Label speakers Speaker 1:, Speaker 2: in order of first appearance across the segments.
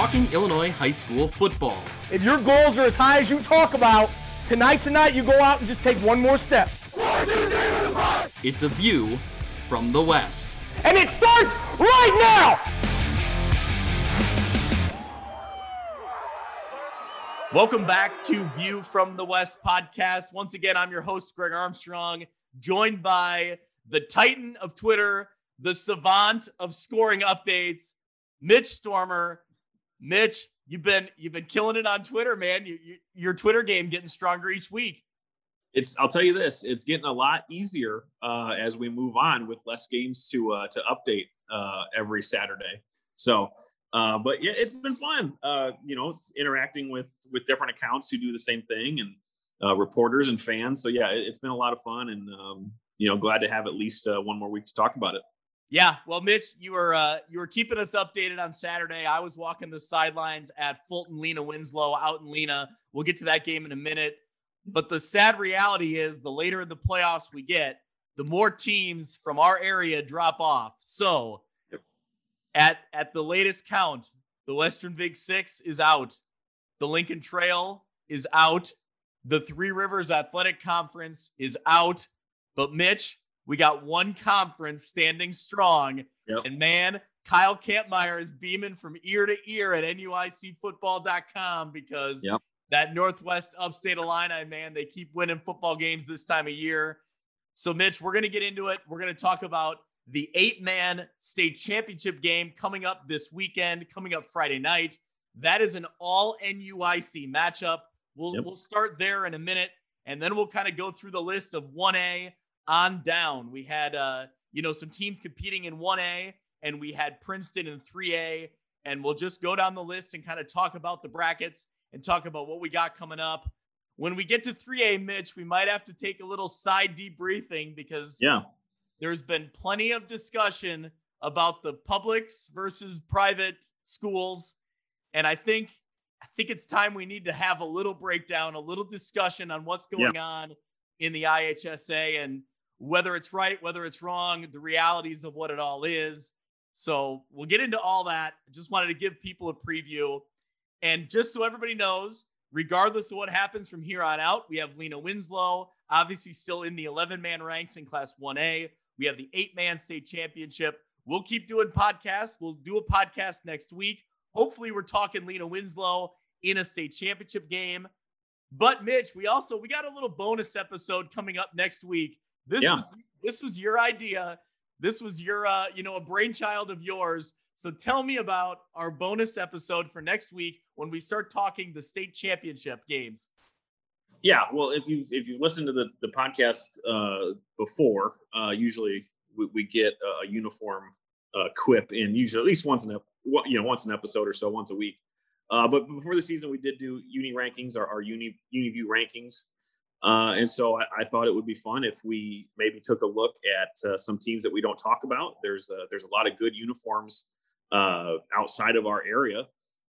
Speaker 1: talking Illinois high school football.
Speaker 2: If your goals are as high as you talk about, tonight's the night you go out and just take one more step.
Speaker 1: It's a view from the West.
Speaker 2: And it starts right now!
Speaker 3: Welcome back to View from the West podcast. Once again, I'm your host, Greg Armstrong, joined by the Titan of Twitter, the savant of scoring updates, Mitch Stormer. Mitch, you've been you've been killing it on Twitter, man. You, you, your Twitter game getting stronger each week.
Speaker 4: It's I'll tell you this, it's getting a lot easier uh, as we move on with less games to uh, to update uh, every Saturday. So, uh, but yeah, it's been fun. Uh, you know, interacting with with different accounts who do the same thing and uh, reporters and fans. So yeah, it, has been a lot of fun, and um, you know, glad to have at least one more week to talk about it.
Speaker 3: Yeah, well, Mitch, you were uh, you were keeping us updated on Saturday. I was walking the sidelines at Fulton Lena Winslow out in Lena. We'll get to that game in a minute. But the sad reality is, the later in the playoffs we get, the more teams from our area drop off. So, at at the latest count, the Western Big Six is out. The Lincoln Trail is out. The Three Rivers Athletic Conference is out. But Mitch, we got one conference standing strong. Yep. And man, Kyle Kampmeyer is beaming from ear to ear at NUICfootball.com because yep. that Northwest upstate Illini, man, they keep winning football games this time of year. So, Mitch, we're going to get into it. We're going to talk about the eight man state championship game coming up this weekend, coming up Friday night. That is an all NUIC matchup. We'll, yep. we'll start there in a minute, and then we'll kind of go through the list of 1A on down. We had uh, you know, some teams competing in 1A and we had Princeton in 3A. And we'll just go down the list and kind of talk about the brackets and talk about what we got coming up. When we get to 3A, Mitch, we might have to take a little side debriefing because
Speaker 4: yeah,
Speaker 3: there's been plenty of discussion about the publics versus private schools. And I think I think it's time we need to have a little breakdown, a little discussion on what's going yeah. on in the IHSA and whether it's right, whether it's wrong, the realities of what it all is. So we'll get into all that. Just wanted to give people a preview. And just so everybody knows, regardless of what happens from here on out, we have Lena Winslow, obviously still in the 11 man ranks in Class 1A. We have the eight man state championship. We'll keep doing podcasts. We'll do a podcast next week. Hopefully, we're talking Lena Winslow in a state championship game. But Mitch, we also we got a little bonus episode coming up next week this yeah. was this was your idea. This was your uh, you know, a brainchild of yours. So tell me about our bonus episode for next week when we start talking the state championship games.
Speaker 4: Yeah, well, if you if you listen to the the podcast uh, before, uh, usually we, we get a uniform uh, quip in usually at least once an you know once an episode or so, once a week. Uh, but before the season, we did do uni rankings, our, our uni UniView rankings, uh, and so I, I, thought it would be fun if we maybe took a look at uh, some teams that we don't talk about. There's a, there's a lot of good uniforms uh, outside of our area,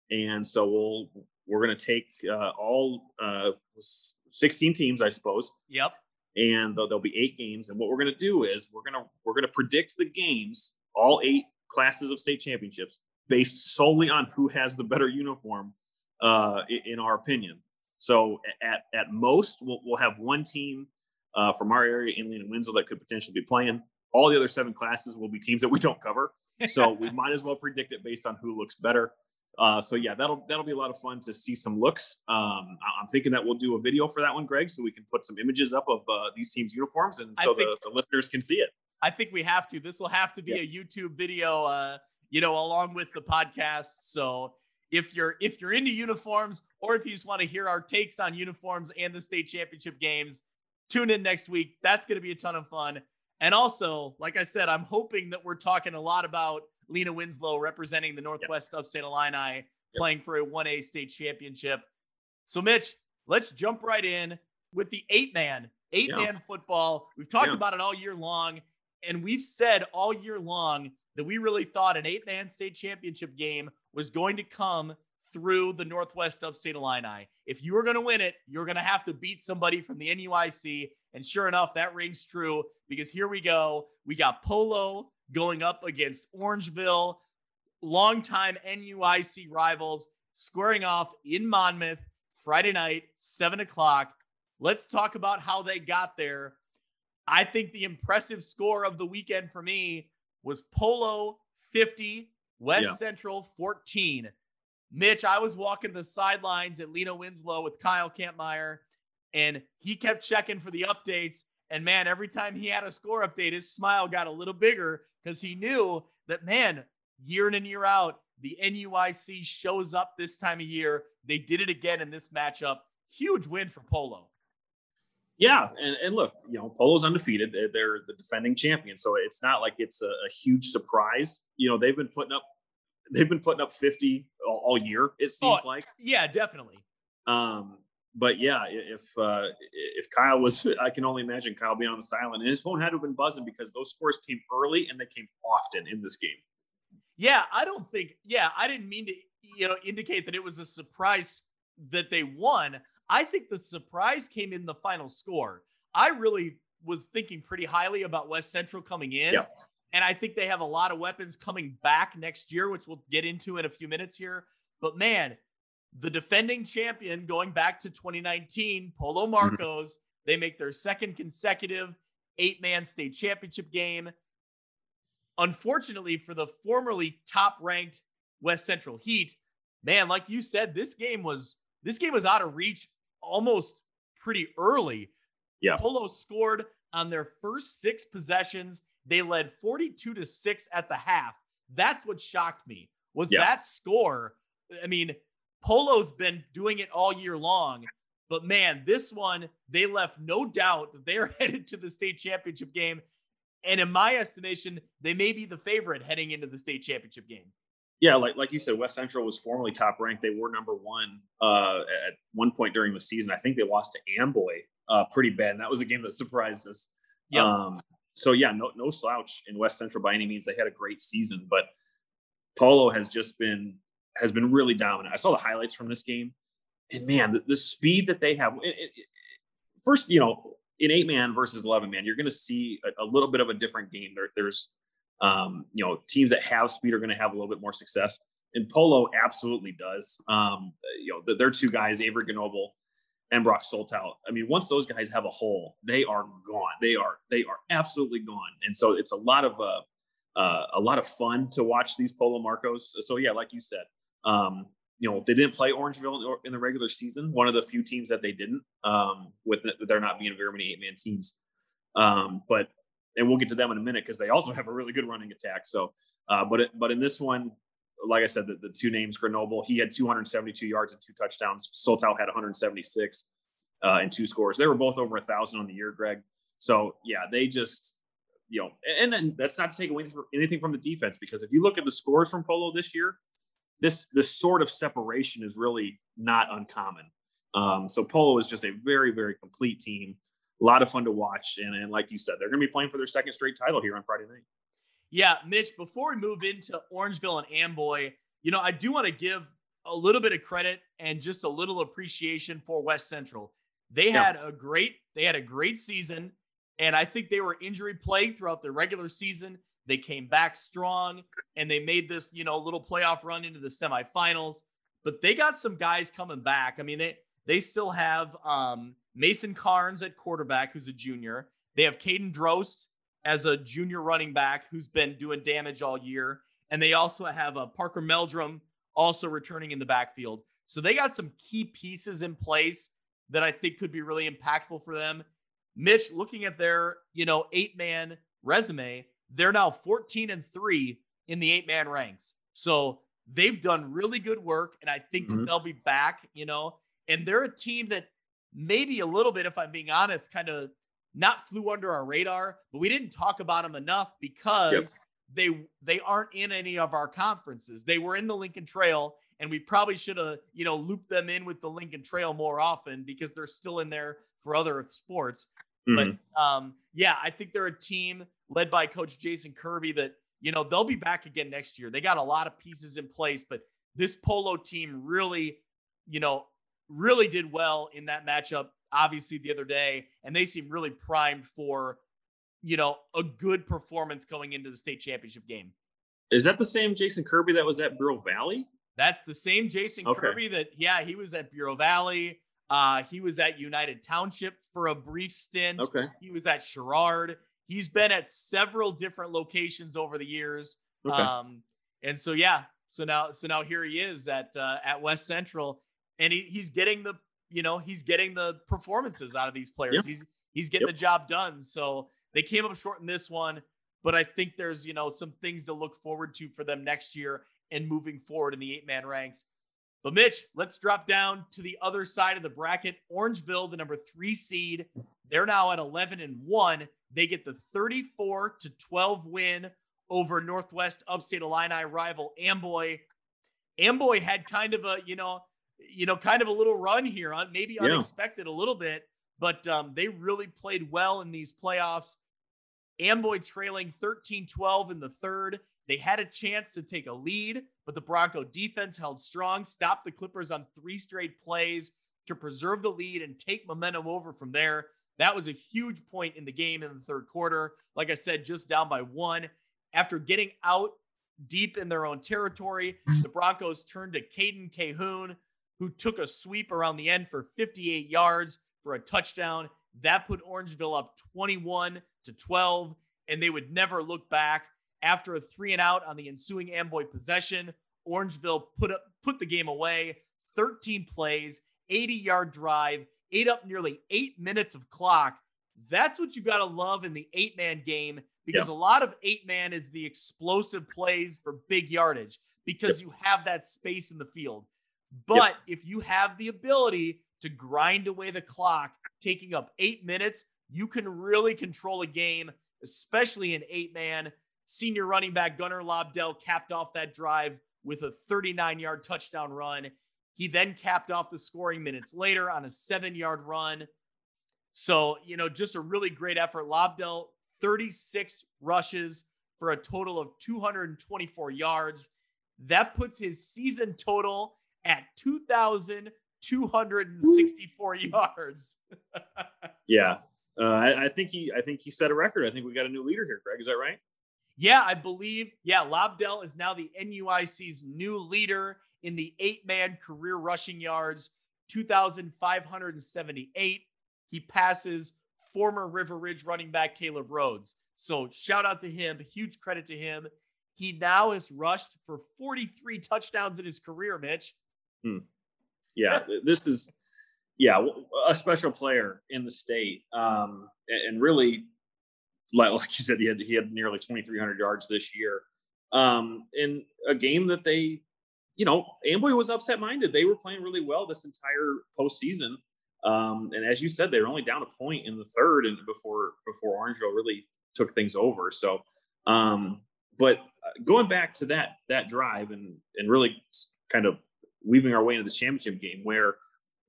Speaker 4: and so we'll we're going to take uh, all uh, 16 teams, I suppose.
Speaker 3: Yep.
Speaker 4: And there'll, there'll be eight games, and what we're going to do is we're going to we're going to predict the games, all eight classes of state championships, based solely on who has the better uniform, uh, in our opinion. So at at most, we'll, we'll have one team uh, from our area, Inland and Winslow, that could potentially be playing. All the other seven classes will be teams that we don't cover. So we might as well predict it based on who looks better. Uh, so yeah, that'll that'll be a lot of fun to see some looks. Um, I'm thinking that we'll do a video for that one, Greg, so we can put some images up of uh, these teams' uniforms, and so think, the, the, listeners can see it.
Speaker 3: I think we have to. This will have to be yeah. a YouTube video, uh, you know, along with the podcast. So if you're if you're into uniforms or if you just want to hear our takes on uniforms and the state championship games tune in next week that's going to be a ton of fun and also like i said i'm hoping that we're talking a lot about lena winslow representing the northwest yep. upstate illini yep. playing for a 1a state championship so mitch let's jump right in with the eight man eight man yeah. football we've talked yeah. about it all year long and we've said all year long that we really thought an eight man state championship game was going to come through the Northwest Upstate Illini. If you were going to win it, you're going to have to beat somebody from the NUIC. And sure enough, that rings true because here we go. We got Polo going up against Orangeville. longtime NUIC rivals squaring off in Monmouth Friday night, seven o'clock. Let's talk about how they got there. I think the impressive score of the weekend for me was Polo 50, West yeah. Central 14. Mitch, I was walking the sidelines at Lena Winslow with Kyle Kampmeyer, and he kept checking for the updates. And man, every time he had a score update, his smile got a little bigger because he knew that, man, year in and year out, the NUIC shows up this time of year. They did it again in this matchup. Huge win for Polo.
Speaker 4: Yeah, and, and look, you know, Polo's undefeated. They're the defending champion, so it's not like it's a, a huge surprise. You know, they've been putting up they've been putting up 50 all, all year, it seems oh, like.
Speaker 3: Yeah, definitely.
Speaker 4: Um, but yeah, if uh, if Kyle was, I can only imagine Kyle being on the silent, and his phone had to have been buzzing because those scores came early and they came often in this game.
Speaker 3: Yeah, I don't think. Yeah, I didn't mean to, you know, indicate that it was a surprise that they won. I think the surprise came in the final score. I really was thinking pretty highly about West Central coming in. Yeah. And I think they have a lot of weapons coming back next year, which we'll get into in a few minutes here. But man, the defending champion going back to 2019, Polo mm-hmm. Marcos, mm-hmm. they make their second consecutive eight man state championship game. Unfortunately, for the formerly top ranked West Central Heat, man, like you said, this game was this game was out of reach almost pretty early.
Speaker 4: Yeah.
Speaker 3: Polo scored on their first six possessions. They led 42 to 6 at the half. That's what shocked me. Was yeah. that score? I mean, Polo's been doing it all year long, but man, this one they left no doubt that they're headed to the state championship game. And in my estimation, they may be the favorite heading into the state championship game.
Speaker 4: Yeah, like like you said, West Central was formerly top ranked. They were number one uh, at one point during the season. I think they lost to Amboy uh, pretty bad, and that was a game that surprised us. Yeah. Um, so yeah, no no slouch in West Central by any means. They had a great season, but Polo has just been has been really dominant. I saw the highlights from this game, and man, the, the speed that they have. It, it, first, you know, in eight man versus eleven man, you're going to see a, a, little bit of a different game. There, there's um, you know, teams that have speed are going to have a little bit more success. And Polo absolutely does. Um, you know, they're two guys, Avery Grenoble and Brock Soltau. I mean, once those guys have a hole, they are gone. They are they are absolutely gone. And so it's a lot of uh, uh, a lot of fun to watch these Polo Marcos. So yeah, like you said, um, you know, they didn't play Orangeville in the regular season. One of the few teams that they didn't, um, with there not being very many eight man teams. Um, but and we'll get to them in a minute because they also have a really good running attack. So, uh, but it, but in this one, like I said, the, the two names, Grenoble, he had 272 yards and two touchdowns. Soltau had 176 uh, and two scores. They were both over a thousand on the year, Greg. So yeah, they just, you know, and then that's not to take away anything from the defense because if you look at the scores from Polo this year, this this sort of separation is really not uncommon. Um, so Polo is just a very very complete team a lot of fun to watch. And, and like you said, they're going to be playing for their second straight title here on Friday night.
Speaker 3: Yeah, Mitch, before we move into Orangeville and Amboy, you know, I do want to give a little bit of credit and just a little appreciation for West Central. They yeah. had a great they had a great season and I think they were injury plagued throughout the regular season. They came back strong and they made this, you know, little playoff run into the semifinals. But they got some guys coming back. I mean, they they still have um Mason Carnes at quarterback, who's a junior. They have Caden Drost as a junior running back who's been doing damage all year. And they also have a Parker Meldrum also returning in the backfield. So they got some key pieces in place that I think could be really impactful for them. Mitch, looking at their, you know, eight man resume, they're now 14 and three in the eight man ranks. So they've done really good work. And I think mm-hmm. they'll be back, you know, and they're a team that maybe a little bit, if I'm being honest, kind of not flew under our radar, but we didn't talk about them enough because yep. they they aren't in any of our conferences. They were in the Lincoln Trail, and we probably should have you know looped them in with the Lincoln Trail more often because they're still in there for other sports. Mm-hmm. But um, yeah, I think they're a team led by Coach Jason Kirby that you know they'll be back again next year. They got a lot of pieces in place, but this polo team really, you know, really did well in that matchup, obviously, the other day. And they seem really primed for, you know, a good performance going into the state championship game.
Speaker 4: Is that the same Jason Kirby that was at Bureau Valley?
Speaker 3: That's the same Jason
Speaker 4: Okay.
Speaker 3: Kirby that, yeah, he was at Bureau Valley. Uh, he was at United Township for a brief stint.
Speaker 4: Okay.
Speaker 3: He was at Sherrard. He's been at several different locations over the years.
Speaker 4: Okay.
Speaker 3: Um, and so yeah, so now so now here he is at uh, at West Central, and he, he's getting the you know he's getting the performances out of these players.
Speaker 4: Yep.
Speaker 3: He's he's getting
Speaker 4: Yep.
Speaker 3: the job done. So they came up short in this one, but I think there's you know some things to look forward to for them next year and moving forward in the eight man ranks. But Mitch, let's drop down to the other side of the bracket. Orangeville, the number three seed, they're now at 11 and one. They get the 34 to 12 win over Northwest Upstate Illini rival Amboy. Amboy had kind of a, you know, you know, kind of a little run here, on maybe
Speaker 4: Yeah.
Speaker 3: unexpected a little bit, but um, they really played well in these playoffs. Amboy trailing 13-12 in the third. They had a chance to take a lead, but the Bronco defense held strong, stopped the Clippers on three straight plays to preserve the lead and take momentum over from there. That was a huge point in the game in the third quarter. Like I said, just down by one. After getting out deep in their own territory, the Broncos turned to Caden Cahoon, who took a sweep around the end for 58 yards for a touchdown. That put Orangeville up 21 to 12, and they would never look back. After a three and out on the ensuing Amboy possession, Orangeville put up put the game away. 13 plays, 80 yard drive, ate up nearly eight minutes of clock. That's what you got to love in the eight man game because a lot of eight man is the explosive plays for big yardage because you have that space in the field. But if you have the ability to grind away the clock, taking up eight minutes, you can really control a game, especially an eight man. Senior running back Gunnar Lobdell capped off that drive with a 39 yard touchdown run. He then capped off the scoring minutes later on a seven yard run. So, you know, just a really great effort. Lobdell, 36 rushes for a total of 224 yards. That puts his season total at 2,264 yards.
Speaker 4: Yeah. Uh, I, I think he I think he set a record. I think we got a new leader here, Greg. Is that right?
Speaker 3: Yeah, I believe. Yeah, Lobdell is now the NUIC's new leader in the eight man career rushing yards, 2,578. He passes former River Ridge running back Caleb Rhodes. So shout out to him. Huge credit to him. He now has rushed for 43 touchdowns in his career, Mitch.
Speaker 4: Yeah. This is yeah a special player in the state, um, and, and really like, like you said, he had he had nearly 2,300 yards this year, um, in a game that they, you know, Amboy was upset minded. They were playing really well this entire postseason. Um, and as you said, they were only down a point in the third, and before before Orangeville really took things over. So, um, but going back to that that drive and and really kind of weaving our way into the championship game, where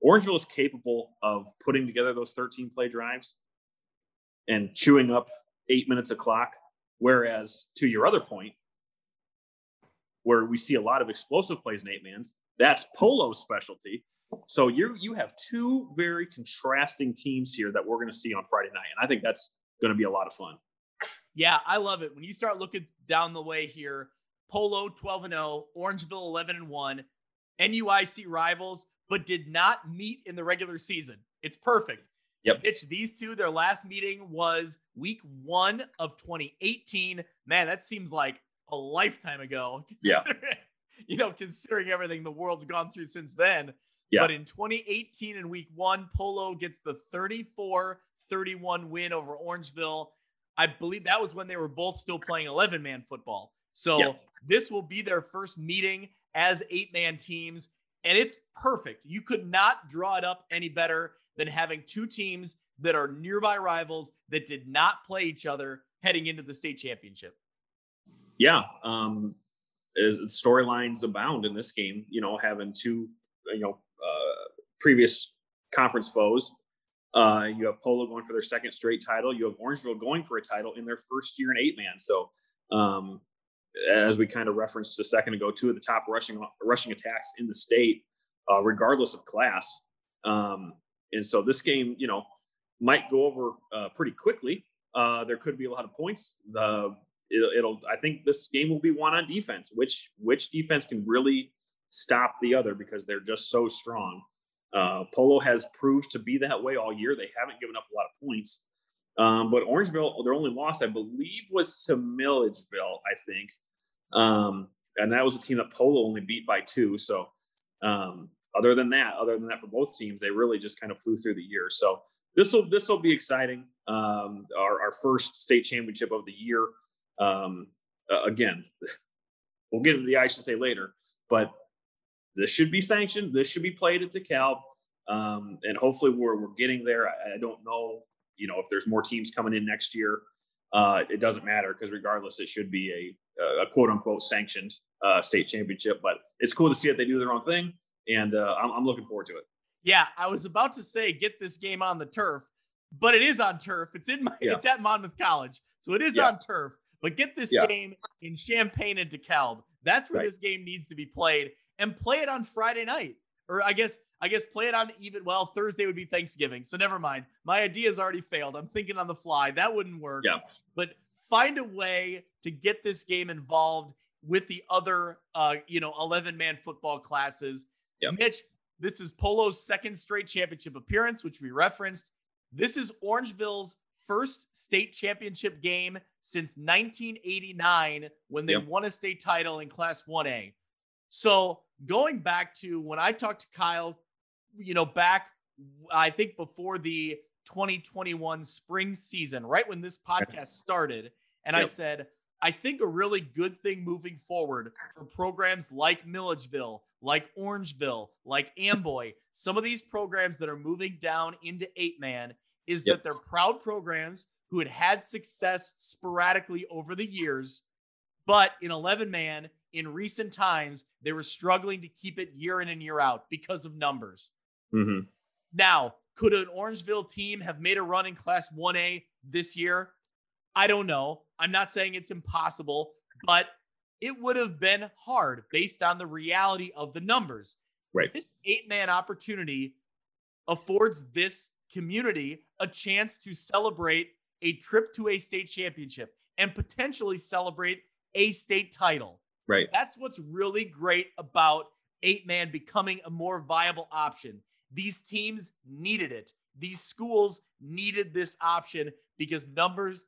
Speaker 4: Orangeville is capable of putting together those 13 play drives and chewing up eight minutes of clock, whereas to your other point, where we see a lot of explosive plays in eight mans, that's Polo's specialty. So you you have two very contrasting teams here that we're going to see on Friday night, and I think that's going to be a lot of fun.
Speaker 3: Yeah, I love it. When you start looking down the way here, Polo 12 and 0, Orangeville 11 and 1, NUIC rivals, but did not meet in the regular season. It's perfect.
Speaker 4: Yep.
Speaker 3: Mitch, these two, their last meeting was week one of 2018. Man, that seems like a lifetime ago.
Speaker 4: Yeah.
Speaker 3: you know, considering everything the world's gone through since then.
Speaker 4: Yeah.
Speaker 3: But in 2018, in week one, Polo gets the 34 31 win over Orangeville. I believe that was when they were both still playing 11 man football. So
Speaker 4: Yeah.
Speaker 3: this will be their first meeting as eight man teams. And it's perfect. You could not draw it up any better than having two teams that are nearby rivals that did not play each other heading into the state championship.
Speaker 4: Yeah, um, uh, storylines abound in this game. You know, having two, you know, uh, previous conference foes. Uh, you have Polo going for their second straight title. You have Orangeville going for a title in their first year in eight man. So, um, as we kind of referenced a second ago, two of the top rushing rushing attacks in the state, uh, regardless of class. Um, and so this game, you know, might go over uh, pretty quickly. Uh, there could be a lot of points. The it'll, it'll I think this game will be won on defense. Which which defense can really stop the other because they're just so strong. Uh, Polo has proved to be that way all year. They haven't given up a lot of points. Um, but Orangeville, their only loss, I believe, was to Milledgeville, I think. Um, and that was a team that Polo only beat by two. So, um, other than that, other than that, for both teams, they really just kind of flew through the year. So this will this will be exciting. Um, our, our first state championship of the year. Um, uh, again, we'll get into the I should say later, but this should be sanctioned. This should be played at DeKalb, um, and hopefully we're we're getting there. I, I, don't know, you know, if there's more teams coming in next year. Uh, it doesn't matter because regardless, it should be a, a quote unquote sanctioned uh, state championship. But it's cool to see that they do their own thing, and uh, I'm, I'm looking forward to it.
Speaker 3: Yeah, I was about to say get this game on the turf, but it is on turf. It's in my yeah. it's at Monmouth College, so it is yeah. on turf. But get this yeah. game in Champaign and DeKalb. That's where right. this game needs to be played, and play it on Friday night, or I guess I guess play it on even well Thursday would be Thanksgiving. So never mind. My idea has already failed. I'm thinking on the fly. That wouldn't work.
Speaker 4: Yeah.
Speaker 3: But find a way to get this game involved with the other uh, you know, 11 man football classes.
Speaker 4: Yeah.
Speaker 3: Mitch, this is Polo's second straight championship appearance, which we referenced. This is Orangeville's first state championship game since 1989 when they yep. won a state title in Class 1A. So going back to when I talked to Kyle, you know, back, I think before the 2021 spring season, right when this podcast started, and yep. I said, I think a really good thing moving forward for programs like Milledgeville, like Orangeville, like Amboy, some of these programs that are moving down into eight man is yep. that they're proud programs who had had success sporadically over the years, but in 11 man, in recent times, they were struggling to keep it year in and year out because of numbers.
Speaker 4: Mm-hmm.
Speaker 3: Now, could an Orangeville team have made a run in Class 1A this year? I don't know. I'm not saying it's impossible, but it would have been hard based on the reality of the numbers.
Speaker 4: Right.
Speaker 3: This eight man opportunity affords this community a chance to celebrate a trip to a state championship and potentially celebrate a state title.
Speaker 4: Right.
Speaker 3: That's what's really great about eight man becoming a more viable option. These teams needed it. These schools needed this option because numbers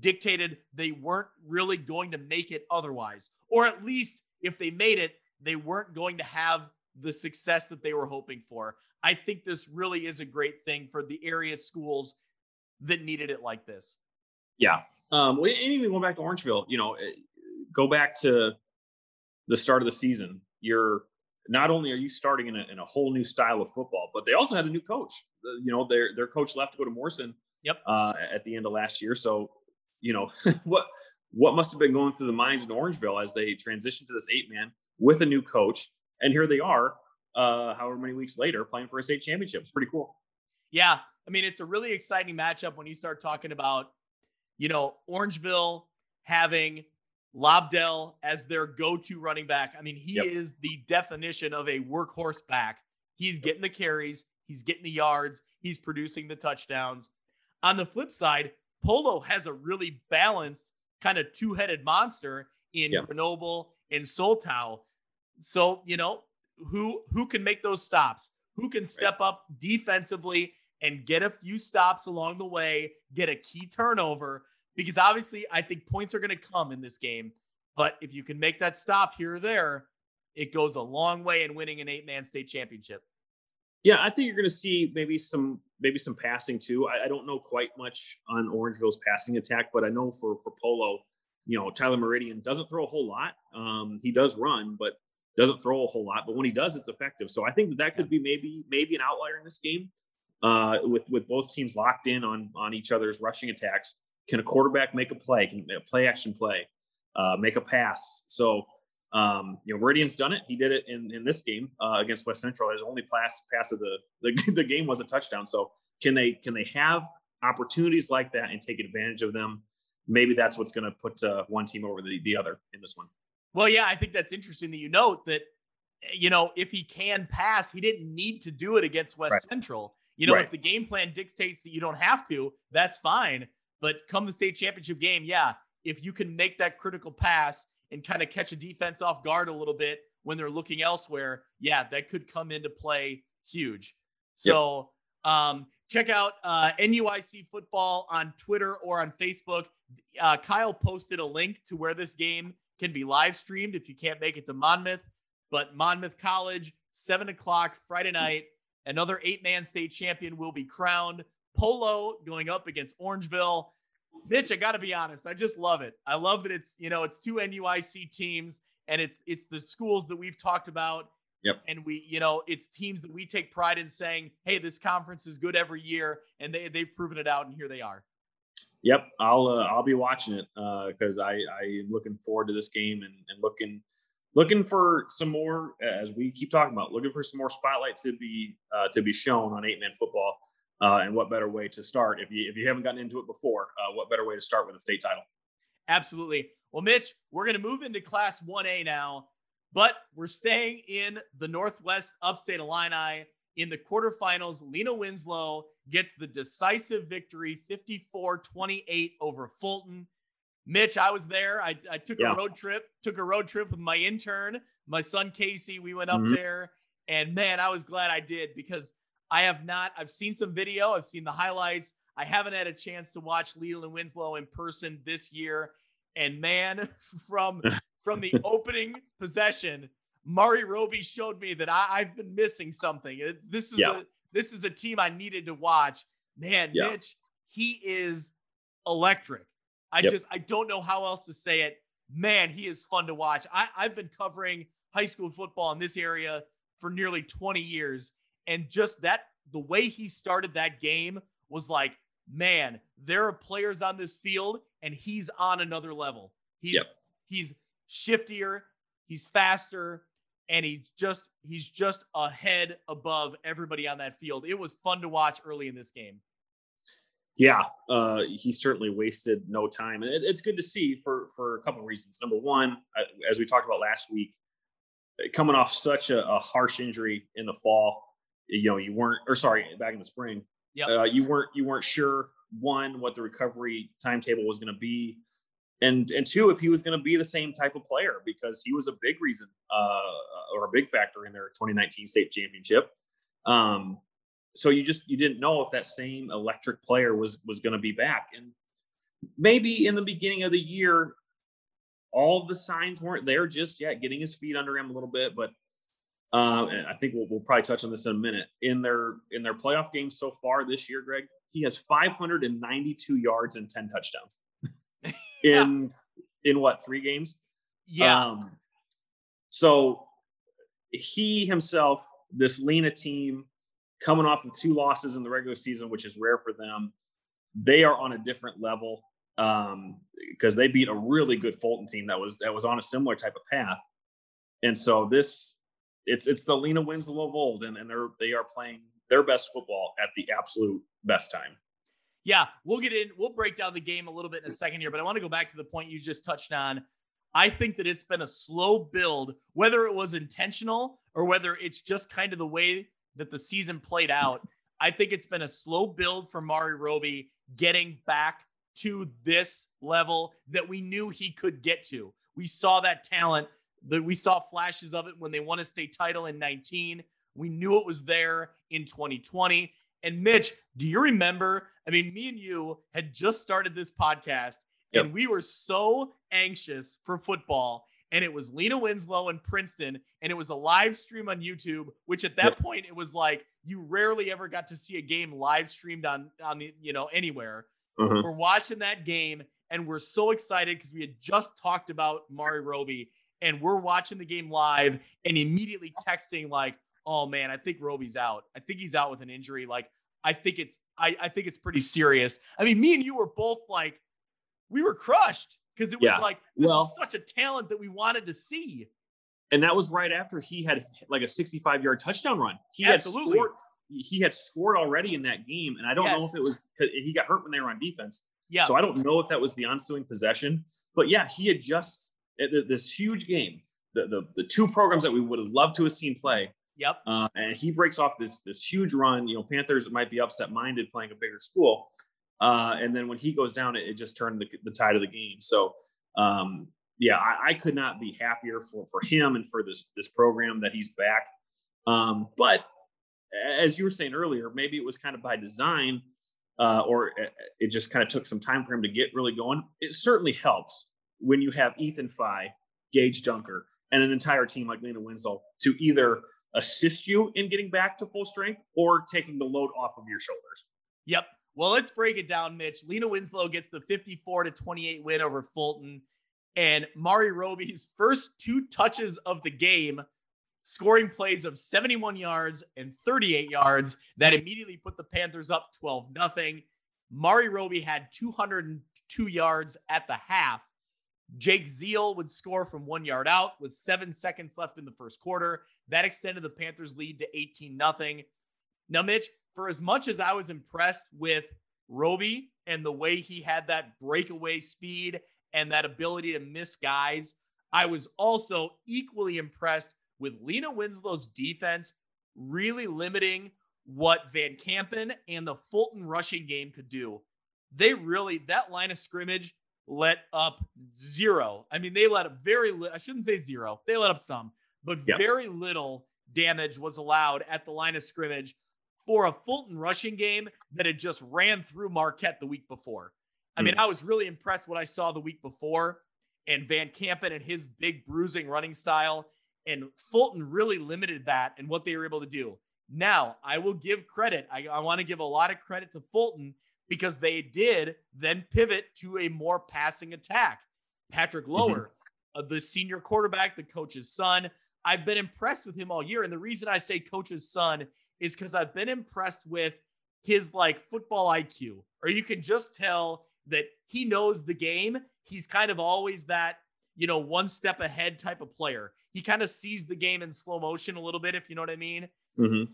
Speaker 3: dictated they weren't really going to make it otherwise. Or at least if they made it, they weren't going to have the success that they were hoping for. I think this really is a great thing for the area schools that needed it like this.
Speaker 4: Yeah. Um, and even going back to Orangeville, you know, eh, go back to the start of the season. You're not only are you starting in a, in a whole new style of football, but they also had a new coach. You know, their their coach left to go to Morrison.
Speaker 3: Yep.
Speaker 4: Uh, at the end of last year, so you know what what must have been going through the minds in Orangeville as they transitioned to this eight man with a new coach, and here they are, uh, however many weeks later, playing for a state championship. It's pretty cool.
Speaker 3: Yeah, I mean, it's a really exciting matchup when you start talking about, you know, Orangeville having Lobdell as their go-to running back. I mean, he yep. is the definition of a workhorse back. He's getting the carries, he's getting the yards, he's producing the touchdowns. On the flip side, Polo has a really balanced kind of two-headed monster in yep. Grenoble and Soltau. So, you know, who who can make those stops? Who can step right. up defensively and get a few stops along the way, get a key turnover? Because obviously, I think points are going to come in this game. But if you can make that stop here or there, it goes a long way in winning an eight-man state championship.
Speaker 4: Yeah, I think you're going to see maybe some maybe some passing too. I, I, don't know quite much on Orangeville's passing attack, but I know for for Polo, you know, Tyler Meridian doesn't throw a whole lot. Um, he does run, but doesn't throw a whole lot. But when he does, it's effective. So I think that, that could be maybe maybe an outlier in this game. Uh, with with both teams locked in on on each other's rushing attacks, can a quarterback make a play? Can a play action play? Uh, make a pass? So um, you know, Meridian's done it. He did it in, in this game uh, against West Central. His only pass pass of the, the the game was a touchdown. So can they can they have opportunities like that and take advantage of them? Maybe that's what's going to put uh, one team over the, the other in this one.
Speaker 3: Well, yeah, I think that's interesting that you note that you know if he can pass, he didn't need to do it against West right. Central. You know, right. if the game plan dictates that you don't have to, that's fine. But come the state championship game, yeah, if you can make that critical pass and kind of catch a defense off guard a little bit when they're looking elsewhere, yeah, that could come into play huge. So um, check out uh, NUIC football on Twitter or on Facebook. Uh, Kyle posted a link to where this game can be live streamed if you can't make it to Monmouth. But Monmouth College, seven o'clock Friday night, another eight man state champion will be crowned. Polo going up against Orangeville. Mitch, I got to be honest, I just love it. I love that it's you know it's two NUIC teams and it's it's the schools that we've talked about.
Speaker 4: Yep.
Speaker 3: And we, you know, it's teams that we take pride in saying, "Hey, this conference is good every year," and they they've proven it out, and here they are.
Speaker 4: Yep, I'll uh, I'll be watching it because uh, I I am looking forward to this game and, and looking looking for some more as we keep talking about looking for some more spotlight to be uh, to be shown on eight man football. Uh, and what better way to start if you if you haven't gotten into it before? Uh, what better way to start with a state title?
Speaker 3: Absolutely. Well, Mitch, we're going to move into Class 1A now, but we're staying in the Northwest Upstate Illini. In the quarterfinals, Lena Winslow gets the decisive victory 54 28 over Fulton. Mitch, I was there. I, I took yeah. a road trip, took a road trip with my intern, my son Casey. We went up mm-hmm. there, and man, I was glad I did because I have not, I've seen some video, I've seen the highlights. I haven't had a chance to watch Lena Winslow in person this year. And man, from from the opening possession, Mari Roby showed me that I, have been missing something. This is yeah. a this is a team I needed to watch. Man, yeah. Mitch, he is electric. I yep. just I don't know how else to say it. Man, he is fun to watch. I, I've been covering high school football in this area for nearly 20 years. And just that the way he started that game was like, man, there are players on this field and he's on another level. He's yep. he's shiftier, he's faster, and he just he's just ahead above everybody on that field. It was fun to watch early in this game.
Speaker 4: Yeah, uh, he certainly wasted no time, and it, it's good to see for for a couple of reasons. Number one, as we talked about last week, coming off such a, a harsh injury in the fall, you know, you weren't, or sorry, back in the spring,
Speaker 3: yeah,
Speaker 4: uh, you weren't you weren't sure one what the recovery timetable was going to be, and and two if he was going to be the same type of player because he was a big reason uh, or a big factor in their 2019 state championship. Um, so you just you didn't know if that same electric player was was going to be back, and maybe in the beginning of the year, all the signs weren't there just yet. Getting his feet under him a little bit, but uh, and I think we'll, we'll probably touch on this in a minute. In their in their playoff games so far this year, Greg, he has 592 yards and 10 touchdowns in in what three games?
Speaker 3: Yeah. Um,
Speaker 4: so he himself, this Lena team, coming off of two losses in the regular season, which is rare for them, they are on a different level um, because they beat a really good Fulton team that was that was on a similar type of path. And so this it's it's the Lena Winslow of old, and, and they're they are playing their best football at the absolute best time.
Speaker 3: Yeah, we'll get in. We'll break down the game a little bit in a second here, but I want to go back to the point you just touched on. I think that it's been a slow build, whether it was intentional or whether it's just kind of the way that the season played out. I think it's been a slow build for Mari Roby getting back to this level that we knew he could get to. We saw that talent that we saw flashes of it when they won a state title in 19. We knew it was there in 2020. And Mitch, do you remember? I mean, me and you had just started this podcast yep. and we were so anxious for football. And it was Lena Winslow and Princeton, and it was a live stream on YouTube, which at that yep. point it was like you rarely ever got to see a game live streamed on on the you know anywhere. Mm-hmm. We're watching that game and we're so excited because we had just talked about Mari Roby and we're watching the game live and immediately texting like, "Oh man, I think Roby's out. I think he's out with an injury. Like, I think it's I, I think it's pretty serious." I mean, me and you were both like, we were crushed because it was yeah. like this well, such a talent that we wanted to see.
Speaker 4: And that was right after he had like a 65 yard touchdown run. He Absolutely. had scored. He had scored already in that game, and I don't yes. know if it was he got hurt when they were on defense.
Speaker 3: Yeah.
Speaker 4: So I don't know if that was the ensuing possession, but yeah, he had just this huge game, the, the, the two programs that we would have loved to have seen play.
Speaker 3: Yep.
Speaker 4: Uh, and he breaks off this this huge run. You know, Panthers might be upset minded playing a bigger school, Uh, and then when he goes down, it, it just turned the, the, tide of the game. So, um, yeah, I, I, could not be happier for, for him and for this this program that he's back. Um, but as you were saying earlier, maybe it was kind of by design, uh, or it just kind of took some time for him to get really going. It certainly helps when you have Ethan Fye, Gage Dunker, and an entire team like Lena Winslow to either assist you in getting back to full strength or taking the load off of your shoulders.
Speaker 3: Yep. Well, let's break it down, Mitch. Lena Winslow gets the 54 to 28 win over Fulton. And Mari Roby's first two touches of the game, scoring plays of 71 yards and 38 yards that immediately put the Panthers up 12 nothing. Mari Roby had 202 yards at the half. Jake Zeal would score from one yard out with seven seconds left in the first quarter. That extended the Panthers' lead to 18 nothing. Now, Mitch, for as much as I was impressed with Roby and the way he had that breakaway speed and that ability to miss guys, I was also equally impressed with Lena Winslow's defense really limiting what Van Kampen and the Fulton rushing game could do. They really, that line of scrimmage let up zero. I mean, they let up very little. I shouldn't say zero. They let up some, but yep. very little damage was allowed at the line of scrimmage for a Fulton rushing game that had just ran through Marquette the week before. I mean, hmm. I was really impressed what I saw the week before and Van Campen and his big bruising running style. And Fulton really limited that and what they were able to do. Now, I will give credit. I, I want to give a lot of credit to Fulton because they did then pivot to a more passing attack. Patrick mm-hmm. Lower, mm-hmm. the senior quarterback, the coach's son. I've been impressed with him all year. And the reason I say coach's son is because I've been impressed with his like football IQ, or you can just tell that he knows the game. He's kind of always that, you know, one step ahead type of player. He kind of sees the game in slow motion a little bit, if you know what I mean. Mm-hmm.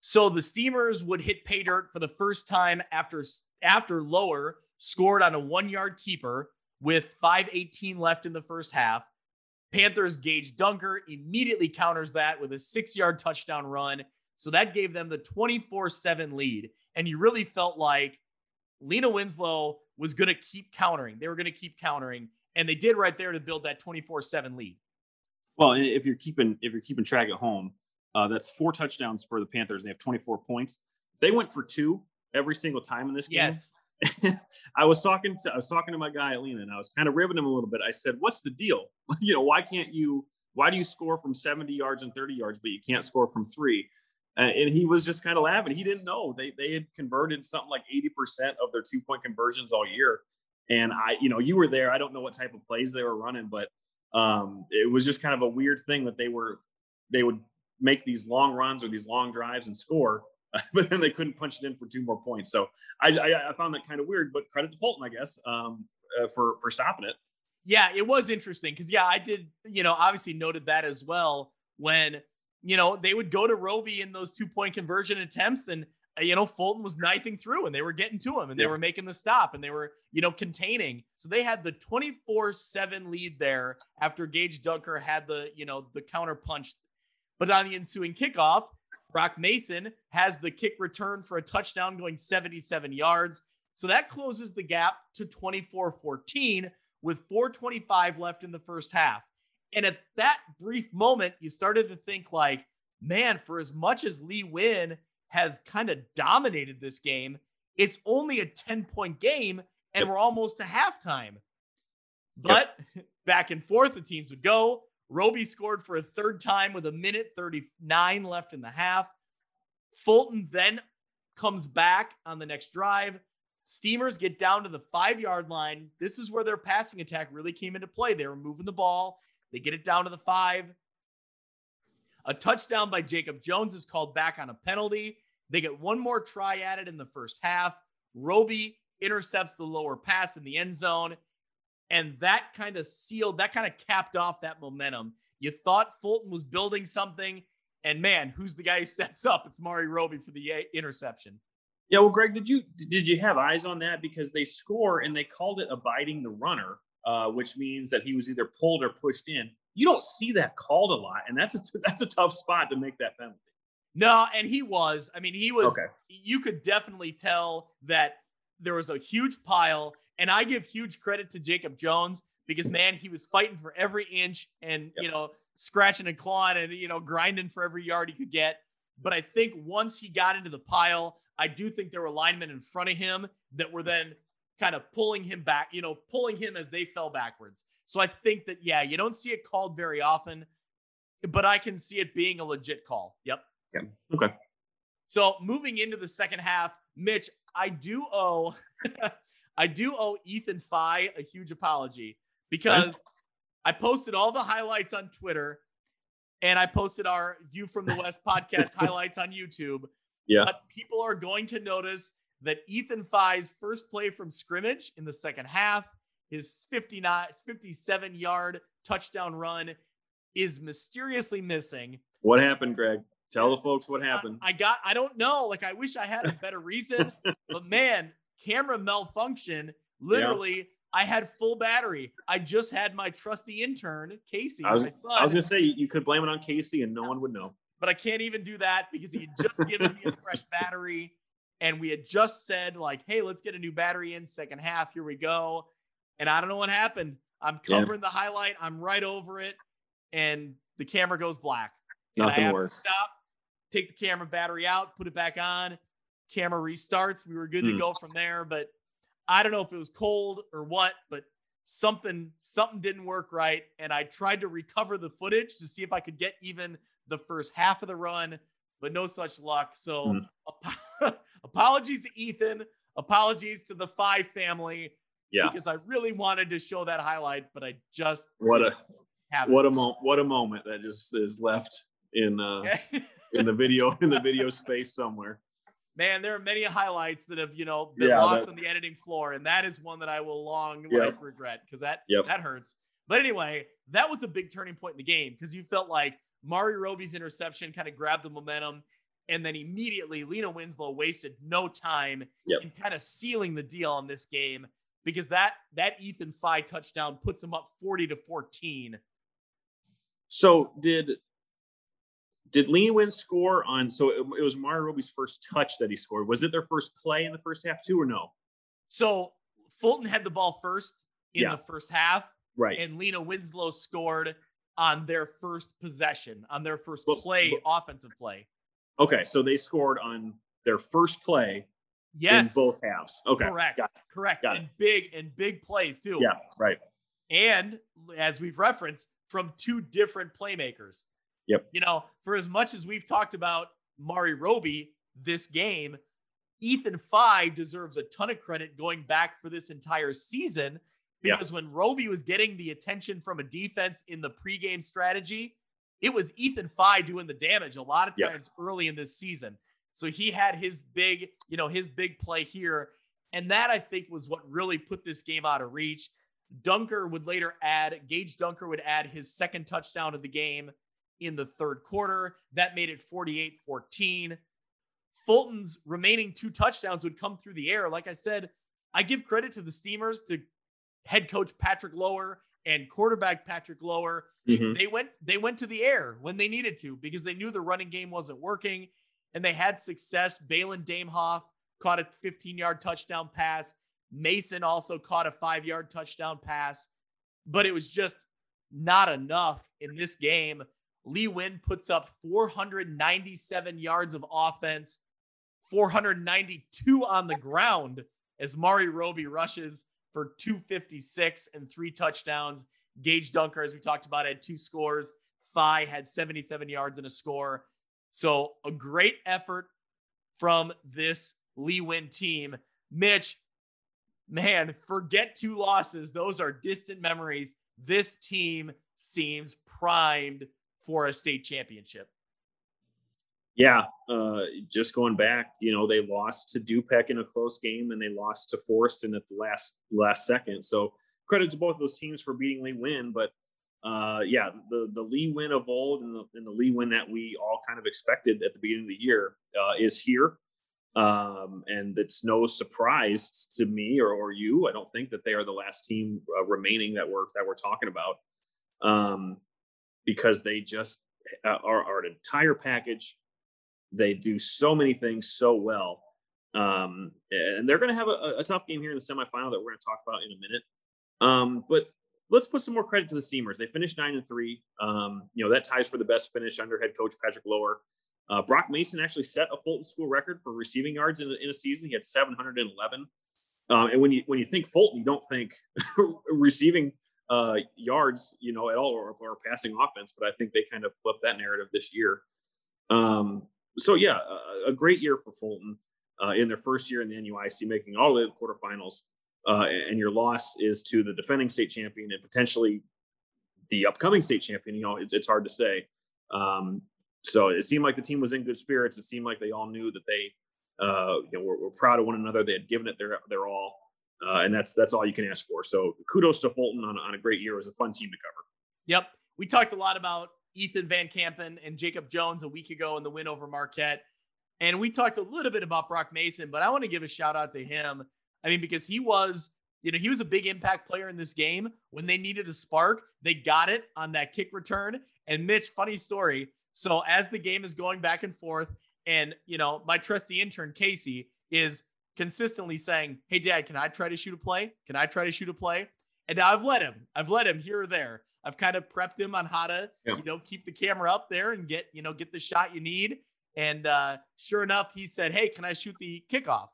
Speaker 3: So the Steamers would hit pay dirt for the first time after after Lower scored on a one yard keeper with 5:18 left in the first half. Panthers Gage Dunker immediately counters that with a six yard touchdown run. So that gave them the 24 7 lead. And you really felt like Lena Winslow was going to keep countering. They were going to keep countering. And they did right there to build that 24 7 lead.
Speaker 4: Well, if you're keeping if you're keeping track at home, uh, that's four touchdowns for the Panthers. They have 24 points. They went for two every single time in this game.
Speaker 3: Yes.
Speaker 4: I was talking to I was talking to my guy Alina, and I was kind of ribbing him a little bit. I said, "What's the deal? you know, why can't you? Why do you score from 70 yards and 30 yards, but you can't score from three? Uh, and he was just kind of laughing. He didn't know they they had converted something like 80% of their two point conversions all year. And I, you know, you were there. I don't know what type of plays they were running, but um, it was just kind of a weird thing that they were they would make these long runs or these long drives and score, but then they couldn't punch it in for two more points. So I, I, I found that kind of weird, but credit to Fulton, I guess, um, uh, for for stopping it.
Speaker 3: Yeah, it was interesting because yeah, I did. You know, obviously noted that as well when you know they would go to Roby in those two point conversion attempts and. Uh, you know, Fulton was knifing through and they were getting to him and they were making the stop and they were, you know, containing. So they had the 24 7 lead there after Gage Dunker had the, you know, the counter punch but on the ensuing kickoff, Brock Mason has the kick return for a touchdown going 77 yards. So that closes the gap to 24 14 with 425 left in the first half. And at that brief moment, you started to think, like, man, for as much as Lee Win has kind of dominated this game, it's only a 10 point game and we're almost to halftime. But yep. back and forth, the teams would go. Roby scored for a third time with a minute 39 left in the half. Fulton then comes back on the next drive. Steamers get down to the five yard line. This is where their passing attack really came into play. They were moving the ball, they get it down to the five. A touchdown by Jacob Jones is called back on a penalty. They get one more try at it in the first half. Roby intercepts the lower pass in the end zone. And that kind of sealed, that kind of capped off that momentum. You thought Fulton was building something, and man, who's the guy who steps up? It's Mari Roby for the interception.
Speaker 4: Yeah, well, Greg, did you did you have eyes on that because they score and they called it aiding the runner, uh, which means that he was either pulled or pushed in. You don't see that called a lot, and that's a that's a tough spot to make that penalty.
Speaker 3: No, and he was. I mean, he was. Okay. You could definitely tell that there was a huge pile, and I give huge credit to Jacob Jones because man, he was fighting for every inch and
Speaker 4: Yep.
Speaker 3: you know scratching and clawing and you know grinding for every yard he could get. But I think once he got into the pile, I do think there were linemen in front of him that were then kind of pulling him back, you know, pulling him as they fell backwards. So I think that yeah, you don't see it called very often, but I can see it being a legit call. Yep.
Speaker 4: Okay.
Speaker 3: So moving into the second half, Mitch, I do owe I do owe Ethan Fye a huge apology because I posted all the highlights on Twitter and I posted our View from the West podcast highlights on YouTube.
Speaker 4: Yeah.
Speaker 3: But people are going to notice that Ethan Fye's first play from scrimmage in the second half, his 59 57 yard touchdown run is mysteriously missing.
Speaker 4: What happened, Greg? Tell the folks what
Speaker 3: I-
Speaker 4: happened.
Speaker 3: I, got, I don't know. Like, I wish I had a better reason, but man, camera malfunction. Literally, I had full battery. I just had my trusty intern, Casey,
Speaker 4: I was, I was gonna say you could blame it on Casey and no one would know.
Speaker 3: but I can't even do that because he had just given me a fresh battery. And we had just said, like, hey, let's get a new battery in second half. Here we go. And I don't know what happened. I'm
Speaker 4: Yeah.
Speaker 3: covering the highlight, I'm right over it, and the camera goes black. And I
Speaker 4: Nothing
Speaker 3: have to
Speaker 4: worse.
Speaker 3: Stop, take the camera battery out, put it back on. Camera restarts. We were good to
Speaker 4: Hmm.
Speaker 3: go from there, but I don't know if it was cold or what, but something something didn't work right, and I tried to recover the footage to see if I could get even the first half of the run, but no such luck. So ap- apologies to Ethan, apologies to the Fye family
Speaker 4: Yeah.
Speaker 3: because I really wanted to show that highlight, but I just
Speaker 4: What a what a mo- what a moment that just is left in uh in the video in the video space somewhere.
Speaker 3: Man, there are many highlights that have, you know, been
Speaker 4: Yeah,
Speaker 3: lost
Speaker 4: that-
Speaker 3: on the editing floor, and that is one that I will long
Speaker 4: Yep.
Speaker 3: regret because that
Speaker 4: Yep.
Speaker 3: that hurts. But anyway, that was a big turning point in the game because you felt like Mari Roby's interception kind of grabbed the momentum, and then immediately Lena Winslow wasted no time
Speaker 4: Yep.
Speaker 3: in kind of sealing the deal on this game because that that Ethan Fye touchdown puts them up forty to fourteen.
Speaker 4: So did did Leewin score on? So it, it was Mario Roby's first touch that he scored. Was it their first play in the first half too, or no?
Speaker 3: So Fulton had the ball first in
Speaker 4: Yeah.
Speaker 3: the first half.
Speaker 4: Right.
Speaker 3: and Lena Winslow scored on their first possession, on their first
Speaker 4: But-
Speaker 3: play,
Speaker 4: but-
Speaker 3: offensive play.
Speaker 4: okay, so they scored on their first play
Speaker 3: Yes,
Speaker 4: in both halves. Okay,
Speaker 3: correct, correct,
Speaker 4: Got
Speaker 3: and big and big plays too.
Speaker 4: yeah, right.
Speaker 3: and as we've referenced, from two different playmakers.
Speaker 4: Yep.
Speaker 3: You know, for as much as we've talked about Mari Roby this game, Ethan Fye deserves a ton of credit going back for this entire season
Speaker 4: Yeah.
Speaker 3: because when Roby was getting the attention from a defense in the pregame strategy, it was Ethan Fye doing the damage a lot of
Speaker 4: Yeah.
Speaker 3: times early in this season. So he had his big, you know, his big play here. And that I think was what really put this game out of reach. Dunker would later add, Gage Dunker would add his second touchdown of the game in the third quarter. That made it 48 14. Fulton's remaining two touchdowns would come through the air. Like I said, I give credit to the Steamers, to head coach Patrick Lower and quarterback Patrick Lower.
Speaker 4: Mhm.
Speaker 3: They went they went to the air when they needed to because they knew the running game wasn't working and they had success. Balin Damehoff caught a 15 yard touchdown pass. Mason also caught a five yard touchdown pass, but it was just not enough in this game. Lee Win puts up 497 yards of offense, 492 on the ground as Mari Roby rushes for 256 and three touchdowns. Gage Dunker, as we talked about, had two scores. Fye had 77 yards and a score. So a great effort from this Lee Win team. Mitch, man, forget two losses. Those are distant memories. This team seems primed for a state championship.
Speaker 4: Yeah, uh, just going back, you know, they lost to Dupec in a close game, and they lost to Forreston at the last last second. So credit to both those teams for beating Lee Win. But uh, yeah, the the Lee Win of old and the, and the Lee Win that we all kind of expected at the beginning of the year uh, is here. Um, and it's no surprise to me or, or you. I don't think that they are the last team uh, remaining that we're that we're talking about, um, because they just uh, are, are an entire package. They do so many things so well. Um, and they're going to have a, a, tough game here in the semifinal that we're going to talk about in a minute. Um, but let's put some more credit to the Steamers. They finished nine and three. Um, you know that ties for the best finish under head coach Patrick Lower. Uh, Brock Mason actually set a Fulton School record for receiving yards in, a, in a season. He had 711. Um, and when you when you think Fulton, you don't think receiving uh, yards, you know, at all, or, or, passing offense. But I think they kind of flipped that narrative this year. Um, so yeah, a, a, great year for Fulton uh, in their first year in the NUIC, making all the way to the quarterfinals. Uh, and your loss is to the defending state champion and potentially the upcoming state champion. You know, it's, it's hard to say. Um, so it seemed like the team was in good spirits. It seemed like they all knew that they, uh, you know, were, were proud of one another. They had given it their their all, uh, and that's that's all you can ask for. So kudos to Fulton on, on a great year. It was a fun team to cover.
Speaker 3: Yep, we talked a lot about Ethan Van Campen and Jacob Jones a week ago in the win over Marquette. And we talked a little bit about Brock Mason, but I want to give a shout out to him. I mean, because he was, you know, he was a big impact player in this game. When they needed a spark, they got it on that kick return. And Mitch, funny story. So as the game is going back and forth, and you know, my trusty intern Casey is consistently saying, Hey dad, can I try to shoot a play? Can I try to shoot a play? And I've let him. I've let him here or there. I've kind of prepped him on how to, yeah. you know, keep the camera up there and get, you know, get the shot you need. And uh, sure enough, he said, "Hey, can I shoot the kickoff?"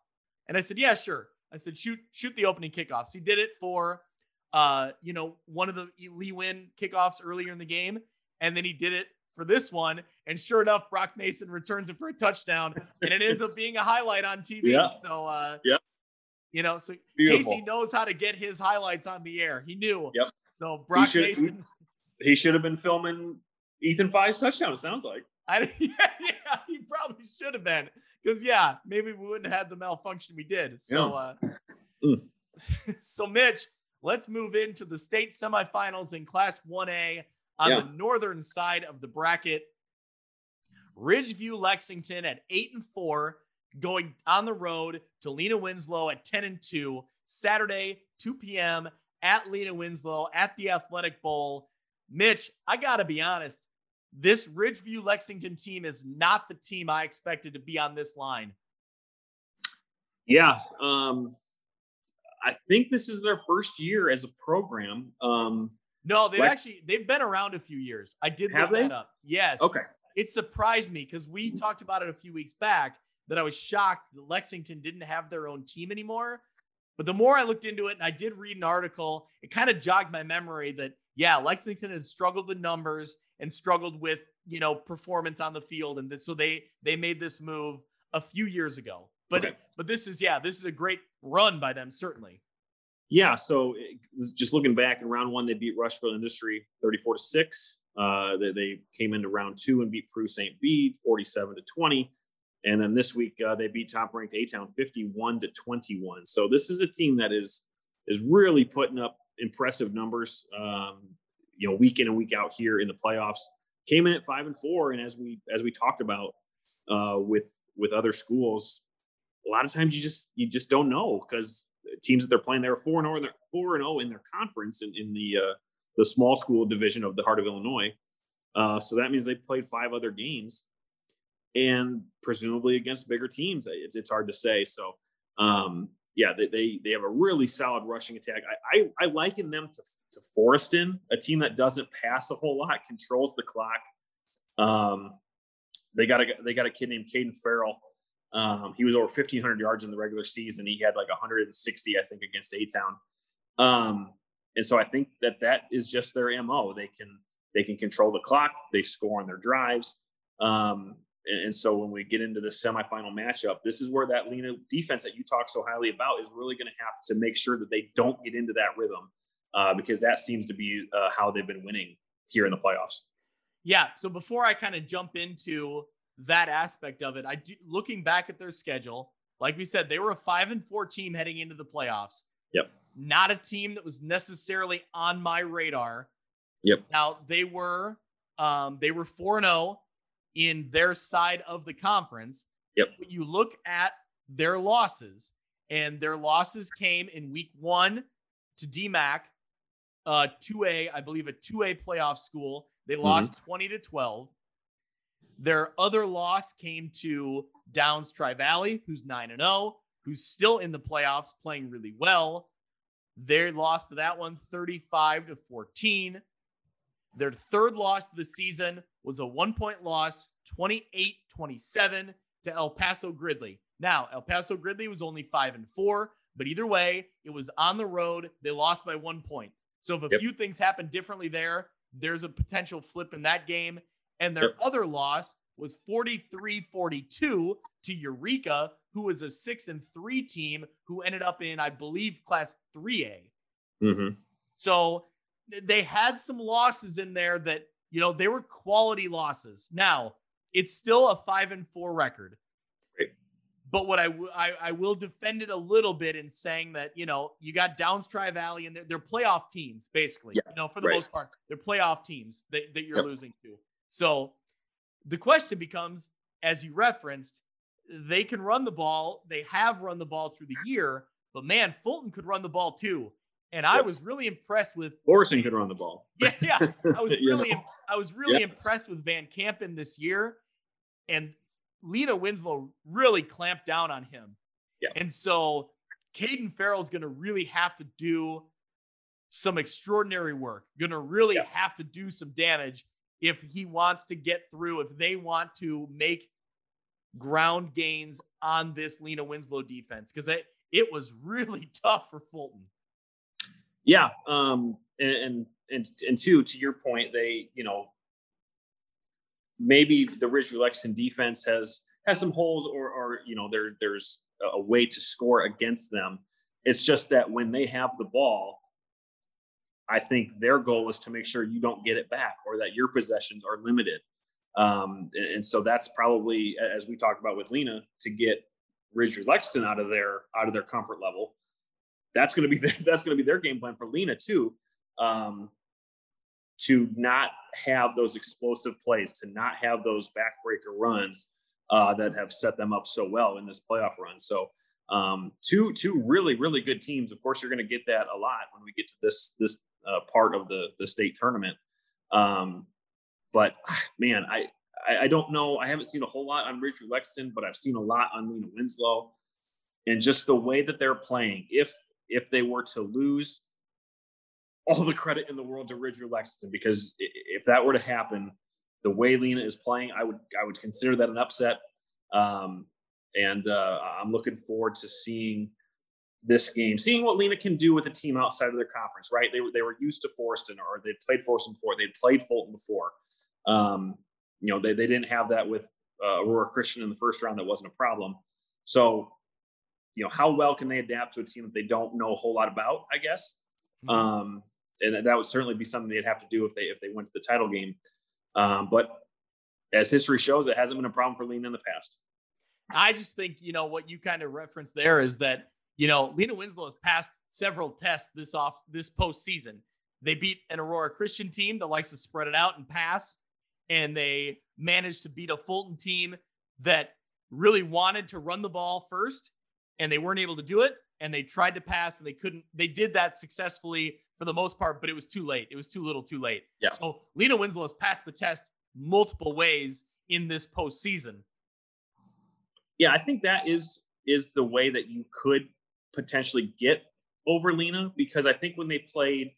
Speaker 3: And I said, "Yeah, sure." I said, "Shoot, shoot the opening kickoffs." He did it for, uh, you know, one of the Lee Win kickoffs earlier in the game, and then he did it for this one. And sure enough, Brock Mason returns it for a touchdown, and it ends up being a highlight on TV. Yeah. So, uh,
Speaker 4: yeah,
Speaker 3: you know, so Beautiful. Casey knows how to get his highlights on the air. He knew. Yep. So Brock he Mason.
Speaker 4: He should have been filming Ethan Fye's touchdown. It sounds like.
Speaker 3: I yeah, yeah, he probably should have been because yeah, maybe we wouldn't have had the malfunction we did. So, uh, mm. so Mitch, let's move into the state semifinals in Class 1A on yeah. the northern side of the bracket. Ridgeview Lexington at eight and four, going on the road to Lena Winslow at 10 and 2, Saturday, 2 p.m. at Lena Winslow at the Athletic Bowl. Mitch, I got to be honest, this Ridgeview Lexington team is not the team I expected to be on this line.
Speaker 4: Yeah. Um, I think this is their first year as a program. Um,
Speaker 3: no, they've Lex- actually they've been around a few years. I did
Speaker 4: have
Speaker 3: look
Speaker 4: they?
Speaker 3: that up. Yes.
Speaker 4: Okay.
Speaker 3: It surprised me because we talked about it a few weeks back that I was shocked that Lexington didn't have their own team anymore. But the more I looked into it and I did read an article, it kind of jogged my memory that yeah, Lexington had struggled with numbers and struggled with you know performance on the field, and this, so they they made this move a few years ago. But okay. but this is yeah, this is a great run by them certainly.
Speaker 4: Yeah, so just looking back in round one, they beat Rushville Industry 34 to 6. Uh, they, they, came into round two and beat Peru St. Bede 47 to 20. And then this week, uh, they beat top ranked A Town 51 to 21. So this is a team that is is really putting up impressive numbers. Um, you know, week in and week out here in the playoffs. Came in at five and four, and as we as we talked about uh, with with other schools, a lot of times you just you just don't know because teams that they're playing they're four and zero, four and zero in their conference in, in the uh, the small school division of the Heart of Illinois. Uh, so that means they played five other games, and presumably against bigger teams. It's it's hard to say. So um, yeah, they, they, they have a really solid rushing attack. I, I, I liken them to, to Forreston, a team that doesn't pass a whole lot, controls the clock. Um, they got a they got a kid named Caden Farrell. Um, he was over 1,500 yards in the regular season. He had like 160, I think, against A Town. Um, and so I think that that is just their mo. They can they can control the clock. They score on their drives. Um, and, so when we get into the semifinal matchup, this is where that Lena defense that you talk so highly about is really going to have to make sure that they don't get into that rhythm uh, because that seems to be uh, how they've been winning here in the playoffs.
Speaker 3: Yeah. So before I kind of jump into that aspect of it, I do looking back at their schedule. Like we said, they were a five and four team heading into the playoffs.
Speaker 4: Yep.
Speaker 3: Not a team that was necessarily on my radar.
Speaker 4: Yep.
Speaker 3: Now they were, um, they were four and zero oh in their side of the conference.
Speaker 4: Yep.
Speaker 3: But you look at their losses, and their losses came in week one to DMAC, uh, 2A, I believe a 2A playoff school. They mm-hmm. lost 20 to 12. Their other loss came to Downs Tri Valley, who's 9 and 0, who's still in the playoffs playing really well. They lost to that one 35 to 14. Their third loss of the season was a one point loss, 28 27 to El Paso Gridley. Now, El Paso Gridley was only five and four, but either way, it was on the road. They lost by one point. So if a yep. few things happen differently there, there's a potential flip in that game. And their yep. other loss was 43 42 to Eureka, who was a six and three team who ended up in, I believe, class 3A.
Speaker 4: Mm-hmm.
Speaker 3: So they had some losses in there that, you know, they were quality losses. Now, it's still a five and four record. But what I, w- I, I will defend it a little bit in saying that, you know, you got Downs Tri Valley and they're, they're playoff teams, basically. Yeah, you know, for the right. most part, they're playoff teams that, that you're yep. losing to. So the question becomes, as you referenced, they can run the ball. They have run the ball through the year, but man, Fulton could run the ball too. And I was really impressed with
Speaker 4: Orson could run the ball.
Speaker 3: Yeah, yeah. I was really, know? I was really yeah. impressed with Van Campen this year, and Lena Winslow really clamped down on him.
Speaker 4: Yeah.
Speaker 3: And so Caden Farrell's going to really have to do some extraordinary work. Going to really yeah. have to do some damage if he wants to get through. If they want to make ground gains on this Lena Winslow defense, because it it was really tough for Fulton.
Speaker 4: Yeah, um, and and and two to your point, they you know maybe the Ridgeview Lexington defense has has some holes, or or you know there there's a way to score against them. It's just that when they have the ball, I think their goal is to make sure you don't get it back or that your possessions are limited. Um, and, and, so that's probably as we talked about with Lena to get Ridgeview Lexington out of their out of their comfort level that's going to be the, that's going to be their game plan for Lena too. Um, to not have those explosive plays, to not have those backbreaker runs uh, that have set them up so well in this playoff run. So um, two two really really good teams. Of course, you're going to get that a lot when we get to this this uh, part of the the state tournament. Um, but man, I, I, I don't know. I haven't seen a whole lot on Ridgeview Lexington, but I've seen a lot on Lena Winslow, and just the way that they're playing. If if they were to lose all the credit in the world to Ridgeview Lexington because if that were to happen, the way Lena is playing, I would I would consider that an upset. Um, and uh, I'm looking forward to seeing this game, seeing what Lena can do with a team outside of their conference. Right? They were they were used to Forreston or they played Forreston before. They'd played Fulton before. Um, you know, they, they didn't have that with uh, Aurora Christian in the first round. That wasn't a problem. So you know, how well can they adapt to a team that they don't know a whole lot about? I guess, mm-hmm. um, and that would certainly be something they'd have to do if they if they went to the title game. Um, but as history shows, it hasn't been a problem for Lena in the past.
Speaker 3: I just think you know what you kind of referenced there is that you know Lena Winslow has passed several tests this off this postseason. They beat an Aurora Christian team that likes to spread it out and pass, and they managed to beat a Fulton team that really wanted to run the ball first and they weren't able to do it and they tried to pass and they couldn't they did that successfully for the most part but it was too late. It was too little too late.
Speaker 4: Yeah.
Speaker 3: So lena winslow has passed the test multiple ways in this postseason.
Speaker 4: Yeah i think that is is the way that you could potentially get over lena because i think when they played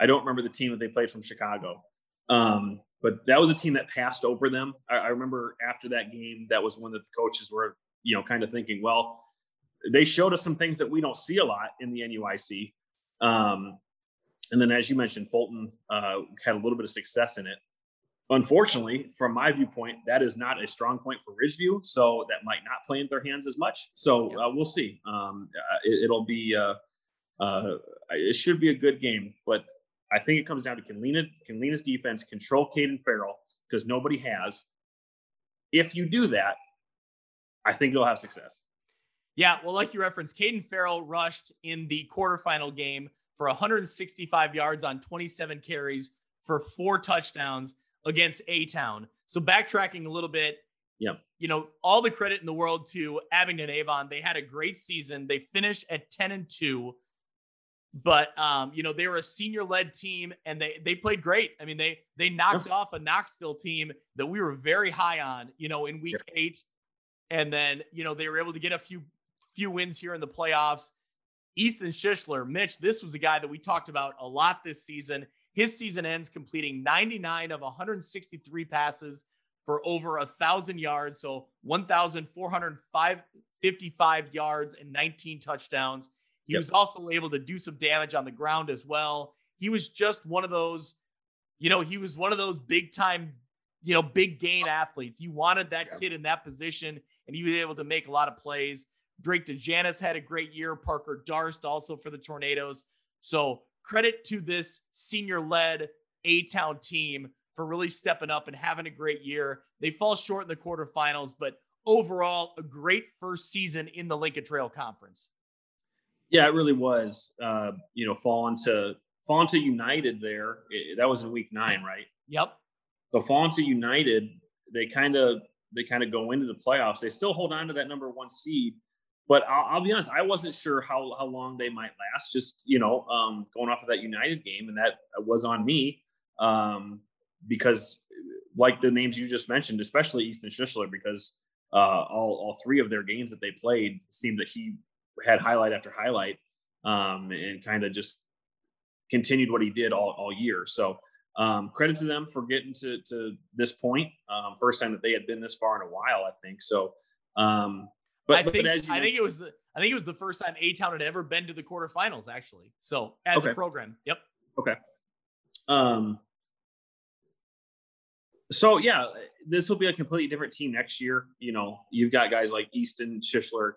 Speaker 4: i don't remember the team that they played from chicago um, but that was a team that passed over them I, I remember after that game that was one that the coaches were you know kind of thinking well they showed us some things that we don't see a lot in the NUIC. Um, and then, as you mentioned, Fulton uh, had a little bit of success in it. Unfortunately, from my viewpoint, that is not a strong point for Ridgeview, so that might not play in their hands as much. So uh, we'll see. Um, uh, it, will be uh, uh, it should be a good game, but I think it comes down to can Lena can Lena's defense control Caden Farrell because nobody has. If you do that, I think you'll have success.
Speaker 3: Yeah, well, like you referenced, Caden Farrell rushed in the quarterfinal game for 165 yards on 27 carries for four touchdowns against A Town. So backtracking a little bit,
Speaker 4: yeah,
Speaker 3: you know, all the credit in the world to Abingdon Avon. They had a great season. They finished at 10 and 2. but um, you know they were a senior-led team and they they played great. I mean they they knocked off a Knoxville team that we were very high on, you know, in week eight, and then you know they were able to get a few few wins here in the playoffs. Easton Schischler, Mitch, this was a guy that we talked about a lot this season. His season ends completing 99 of 163 passes for over a thousand yards, so 1,455 yards and 19 touchdowns. He yep. was also able to do some damage on the ground as well. He was just one of those, you know, he was one of those big time, you know, big game athletes. You wanted that yeah. kid in that position, and he was able to make a lot of plays. Drake DeJanis had a great year. Parker Darst also for the Tornadoes. So credit to this senior led A Town team for really stepping up and having a great year. They fall short in the quarterfinals, but overall, a great first season in the Lincoln Trail Conference.
Speaker 4: Yeah, it really was. Uh, you know, falling to falling to United there. It, that was in week nine, right?
Speaker 3: Yep.
Speaker 4: So falling to United, they kind of they kind of go into the playoffs. They still hold on to that number one seed, but I'll, I'll, be honest, I wasn't sure how how long they might last. Just you know, um, going off of that United game, and that was on me um, because, like the names you just mentioned, especially Easton Schischler, because uh, all all three of their games that they played seemed that he had highlight after highlight um, and kind of just continued what he did all, all year. So um, credit to them for getting to, to this point. Um, first time that they had been this far in a while, I think. So, um,
Speaker 3: but I think, but I think it was the I think it was the first time A Town had ever been to the quarterfinals, actually. So as okay. a program, yep.
Speaker 4: Okay. Um. So yeah, this will be a completely different team next year. You know, you've got guys like Easton Schischler,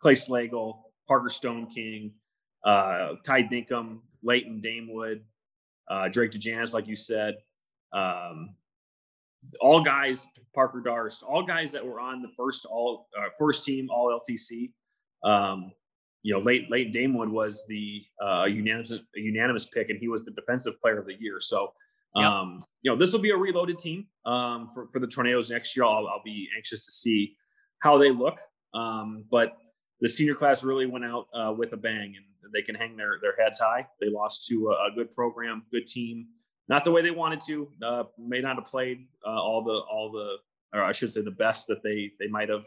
Speaker 4: Clay Slagle, Parker Stone King, uh, Ty Dinkum, Leighton Damewood, uh, Drake DeJanis, like you said. Um, all guys, Parker Darst, all guys that were on the first all uh, first team all LTC. Um, you know, late Leighton Damewood was the uh, unanimous unanimous pick, and he was the defensive player of the year. So, um, yep. you know, this will be a reloaded team um, for for the Tornadoes next year. I'll, I'll be anxious to see how they look. Um, but the senior class really went out uh, with a bang and they can hang their, their heads high. They lost to a, a good program, good team, not the way they wanted to. Uh, may not have played uh, all the all the, or I should say, the best that they they might have.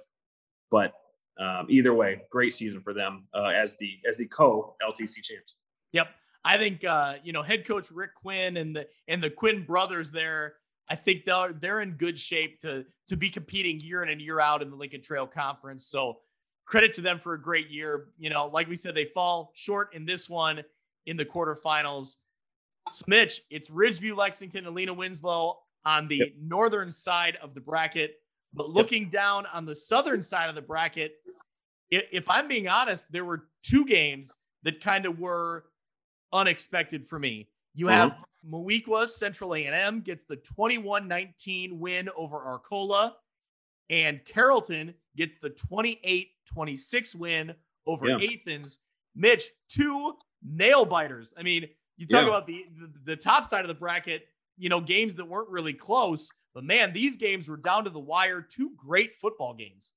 Speaker 4: But um, either way, great season for them uh, as the as the co LTC champs.
Speaker 3: Yep, I think uh, you know head coach Rick Quinn and the and the Quinn brothers there. I think they're they're in good shape to to be competing year in and year out in the Lincoln Trail Conference. So credit to them for a great year. You know, like we said, they fall short in this one in the quarterfinals. So, Mitch, it's Ridgeview, Lexington, and Lena Winslow on the yep. northern side of the bracket. But looking yep. down on the southern side of the bracket, if I'm being honest, there were two games that kind of were unexpected for me. You have uh-huh. Moweaqua Central A&M gets the 21-19 win over Arcola, and Carrollton gets the 28 26 win over yeah. Athens. Mitch, two nail biters. I mean, you talk yeah. about the, the, the top side of the bracket, you know, games that weren't really close, but man, these games were down to the wire. Two great football games.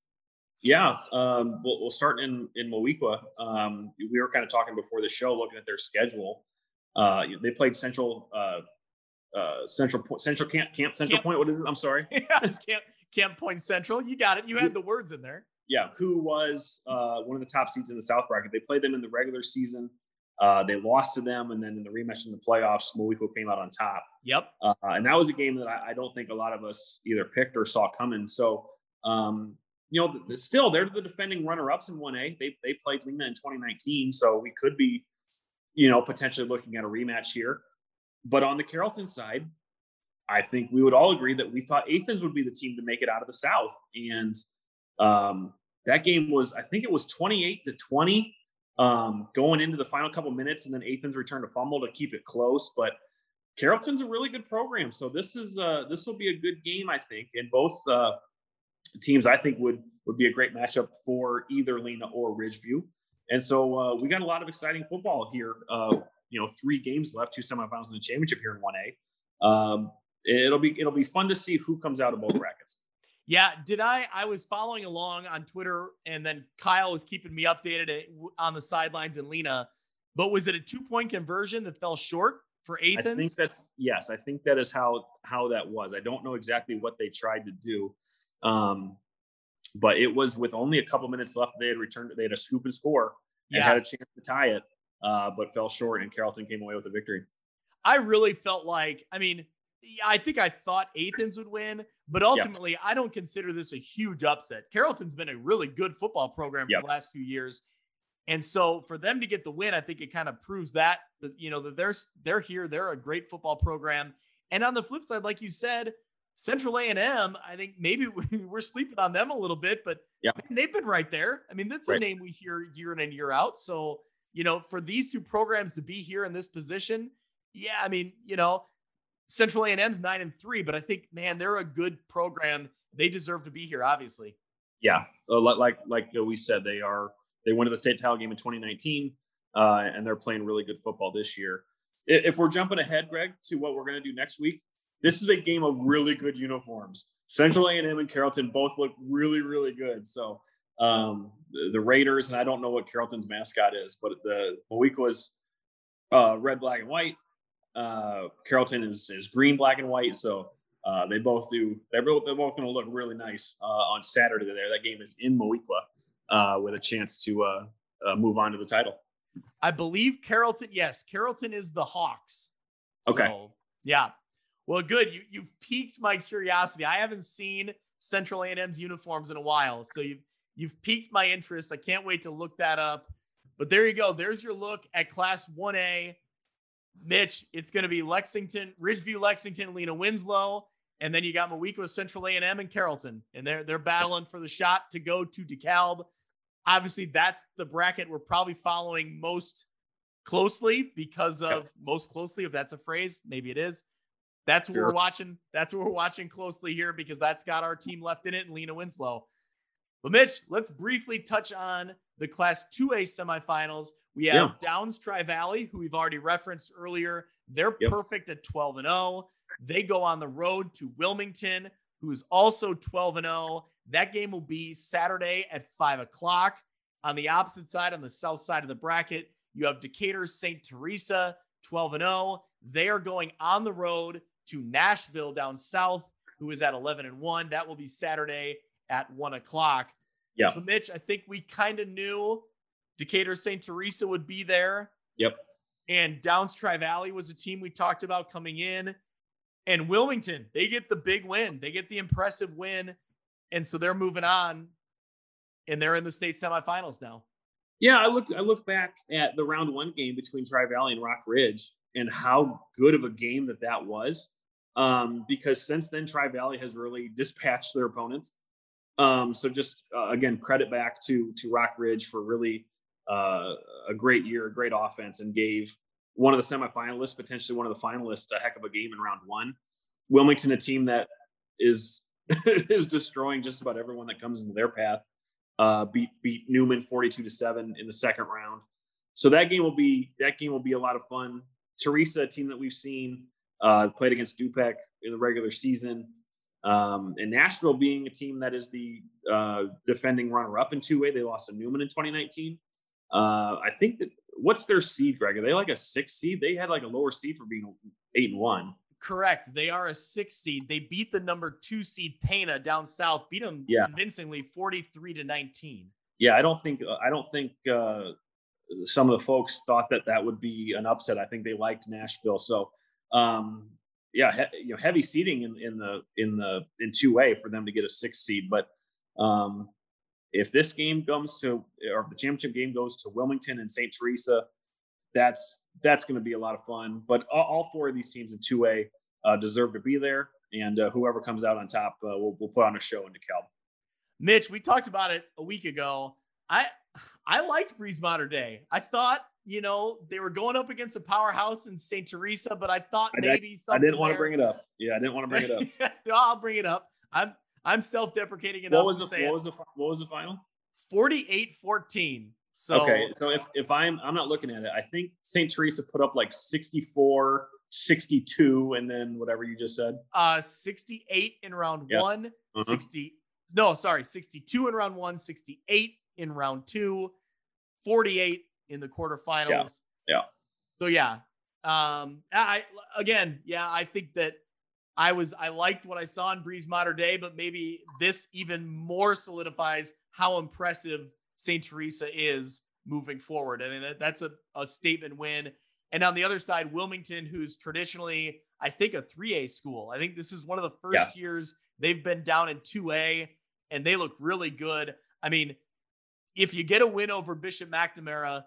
Speaker 4: Yeah, um, we'll, we'll, start in in Moweaqua. Um, we were kind of talking before the show, looking at their schedule. Uh, they played Central uh, uh, Central Central Camp Camp Central Camp, Point. What is it? I'm sorry.
Speaker 3: Yeah, Camp Camp Point Central. You got it. You had the words in there
Speaker 4: yeah, who was uh, one of the top seeds in the South bracket. They played them in the regular season. Uh, they lost to them, and then in the rematch in the playoffs, Moweaqua came out on top.
Speaker 3: Yep.
Speaker 4: Uh, and that was a game that I, I, don't think a lot of us either picked or saw coming. So, um, you know, still they're the defending runner-ups in 1A. They they played Lena in 2019, so we could be, you know, potentially looking at a rematch here. But on the Carrollton side, I think we would all agree that we thought Athens would be the team to make it out of the South, and um, that game was, I think it was 28 to 20 um, going into the final couple minutes, and then Athens returned a fumble to keep it close. But Carrollton's a really good program, so this is uh, this will be a good game, I think. And both uh, teams, I think, would would be a great matchup for either Lena or Ridgeview. And so uh, we got a lot of exciting football here. Uh, you know, three games left, two semifinals in the championship here in 1A. Um, it'll be it'll be fun to see who comes out of both brackets.
Speaker 3: Yeah, did I? I was following along on Twitter, and then Kyle was keeping me updated on the sidelines and Lena. But was it a two point conversion that fell short for Athens?
Speaker 4: I think that's yes. I think that is how how that was. I don't know exactly what they tried to do, um, but it was with only a couple minutes left. They had returned. They had a scoop and score and
Speaker 3: Yeah.
Speaker 4: had a chance to tie it, uh, but fell short. And Carrollton came away with the victory.
Speaker 3: I really felt like, I mean, I think I thought Athens would win, but ultimately, I don't consider this a huge upset. Carrollton's been a really good football program for the last few years. And so for them to get the win, I think it kind of proves that, that you know that they're they're here, they're a great football program. And on the flip side, like you said, Central A&M, I think maybe we're sleeping on them a little bit, but
Speaker 4: Yeah.
Speaker 3: man, they've been right there. I mean, that's a name we hear year in and year out. So, you know, for these two programs to be here in this position, yeah, I mean, you know, Central A&M's 9 and 3, but I think man, they're a good program. They deserve to be here obviously.
Speaker 4: Yeah, uh, like like uh, we said, they are they went to the state title game in 2019, uh, and they're playing really good football this year. If we're jumping ahead, Greg, to what we're going to do next week, this is a game of really good uniforms. Central A&M and Carrollton both look really really good. So um, the, Raiders, and I don't know what Carrollton's mascot is, but the Moweaqua's uh, red, black, and white. Uh, Carrollton is is green, black, and white. So uh, they both do. They're both, they're both going to look really nice uh, on Saturday. There, that game is in Moweaqua uh, with a chance to uh, move on to the title.
Speaker 3: I believe Carrollton, yes, Carrollton is the Hawks.
Speaker 4: Okay.
Speaker 3: So, yeah. Well, good. You you've piqued my curiosity. I haven't seen Central A&M's uniforms in a while, so you've you've piqued my interest. I can't wait to look that up. But there you go. There's your look at Class 1A. Mitch, it's going to be Lexington, Ridgeview, Lexington, Lena Winslow, and then you got Moweaqua, Central A&M, and Carrollton, and they're they're battling for the shot to go to DeKalb. Obviously, that's the bracket we're probably following most closely because of
Speaker 4: Yep.
Speaker 3: most closely, if that's a phrase, maybe it is. That's what
Speaker 4: Sure.
Speaker 3: we're watching. That's what we're watching closely here because that's got our team left in it and Lena Winslow. But Mitch, let's briefly touch on the Class 2A semifinals. We have
Speaker 4: Yeah.
Speaker 3: Downs Tri Valley, who we've already referenced earlier. They're
Speaker 4: Yep.
Speaker 3: perfect at 12 and 0. They go on the road to Wilmington, who's also 12 and 0. That game will be Saturday at 5 o'clock. On the opposite side, on the south side of the bracket, you have Decatur St. Teresa, 12 and 0. They are going on the road to Nashville down south, who is at 11 and 1. That will be Saturday at 1 o'clock.
Speaker 4: Yeah.
Speaker 3: So, Mitch, I think we kind of knew Decatur St. Teresa would be there.
Speaker 4: Yep.
Speaker 3: And Downs Tri Valley was a team we talked about coming in. And Wilmington, they get the big win. They get the impressive win. And so they're moving on and they're in the state semifinals now.
Speaker 4: Yeah, I look I look back at the round one game between Tri Valley and Rock Ridge and how good of a game that that was. Um, because since then, Tri Valley has really dispatched their opponents. Um, so just uh, again, credit back to to Rock Ridge for really uh, a great year, a great offense, and gave one of the semifinalists, potentially one of the finalists, a heck of a game in round one. Wilmington, a team that is is destroying just about everyone that comes into their path uh, beat beat Newman 42 to 7 in the second round. So that game will be that game will be a lot of fun. Teresa, a team that we've seen uh, played against Dupec in the regular season. Um, and Nashville being a team that is the uh, defending runner-up in two-way. They lost to Newman in 2019. Uh, I think that what's their seed, Greg? Are they like a six seed? They had like a lower seed for being eight and one.
Speaker 3: Correct. They are a six seed. They beat the number two seed Pana down south, beat them
Speaker 4: Yeah.
Speaker 3: convincingly 43 to 19.
Speaker 4: Yeah, I don't think I don't think uh, some of the folks thought that that would be an upset. I think they liked Nashville. So, um, yeah, he, you know, heavy seating in, in the in the in two A for them to get a six seed. But um, if this game comes to, or if the championship game goes to Wilmington and St. Teresa, that's that's going to be a lot of fun. But all, all four of these teams in two A uh, deserve to be there, and uh, whoever comes out on top, uh, we'll, we'll put on a show in DeKalb.
Speaker 3: Mitch, we talked about it a week ago. I I liked Breese Mater Dei. I thought, you know, they were going up against a powerhouse in St. Teresa, but I thought
Speaker 4: I-
Speaker 3: maybe
Speaker 4: I
Speaker 3: something
Speaker 4: didn't want to bring it up. Yeah, I didn't want to bring it up.
Speaker 3: no, I'll bring it up. I'm I'm self-deprecating enough
Speaker 4: what was
Speaker 3: to
Speaker 4: the
Speaker 3: say
Speaker 4: what was the what was the final?
Speaker 3: 48-14. So
Speaker 4: okay, so if if I'm I'm not looking at it, I think St. Teresa put up like 64, 62, and then whatever you just said.
Speaker 3: uh 68 in round
Speaker 4: Yep.
Speaker 3: one,
Speaker 4: Mhm.
Speaker 3: 60 no, sorry, 62 in round one, 68 in round two, 48 in the quarterfinals.
Speaker 4: Yeah.
Speaker 3: So yeah, um, I again, yeah, I think that I was I liked what I saw in Breese Mater Dei, but maybe this even more solidifies how impressive St. Teresa is moving forward. I mean, that, that's a, a statement win. And on the other side, Wilmington, who's traditionally, I think, a 3A school. I think this is one of the first yeah. years they've been down in 2A and they look really good. I mean, if you get a win over Bishop McNamara,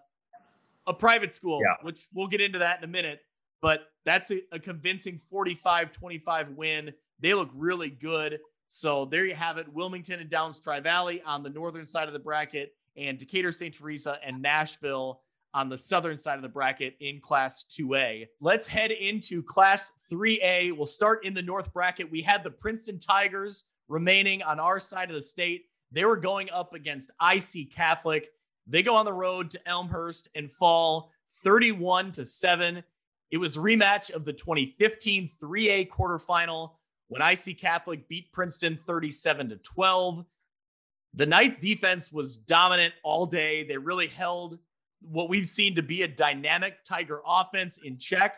Speaker 3: a private school, yeah. which we'll get into that in a minute, but that's a, a convincing 45 25 win. They look really good. So there you have it Wilmington and Downs Tri Valley on the northern side of the bracket, and Decatur St. Teresa and Nashville on the southern side of the bracket in Class 2A. Let's head into Class 3A. We'll start in the north bracket. We had the Princeton Tigers remaining on our side of the state. They were going up against IC Catholic. They go on the road to Elmhurst and fall 31 to 7. It was a rematch of the 2015 3A quarterfinal when IC Catholic beat Princeton 37 to 12. The Knights defense was dominant all day. They really held what we've seen to be a dynamic Tiger offense in check.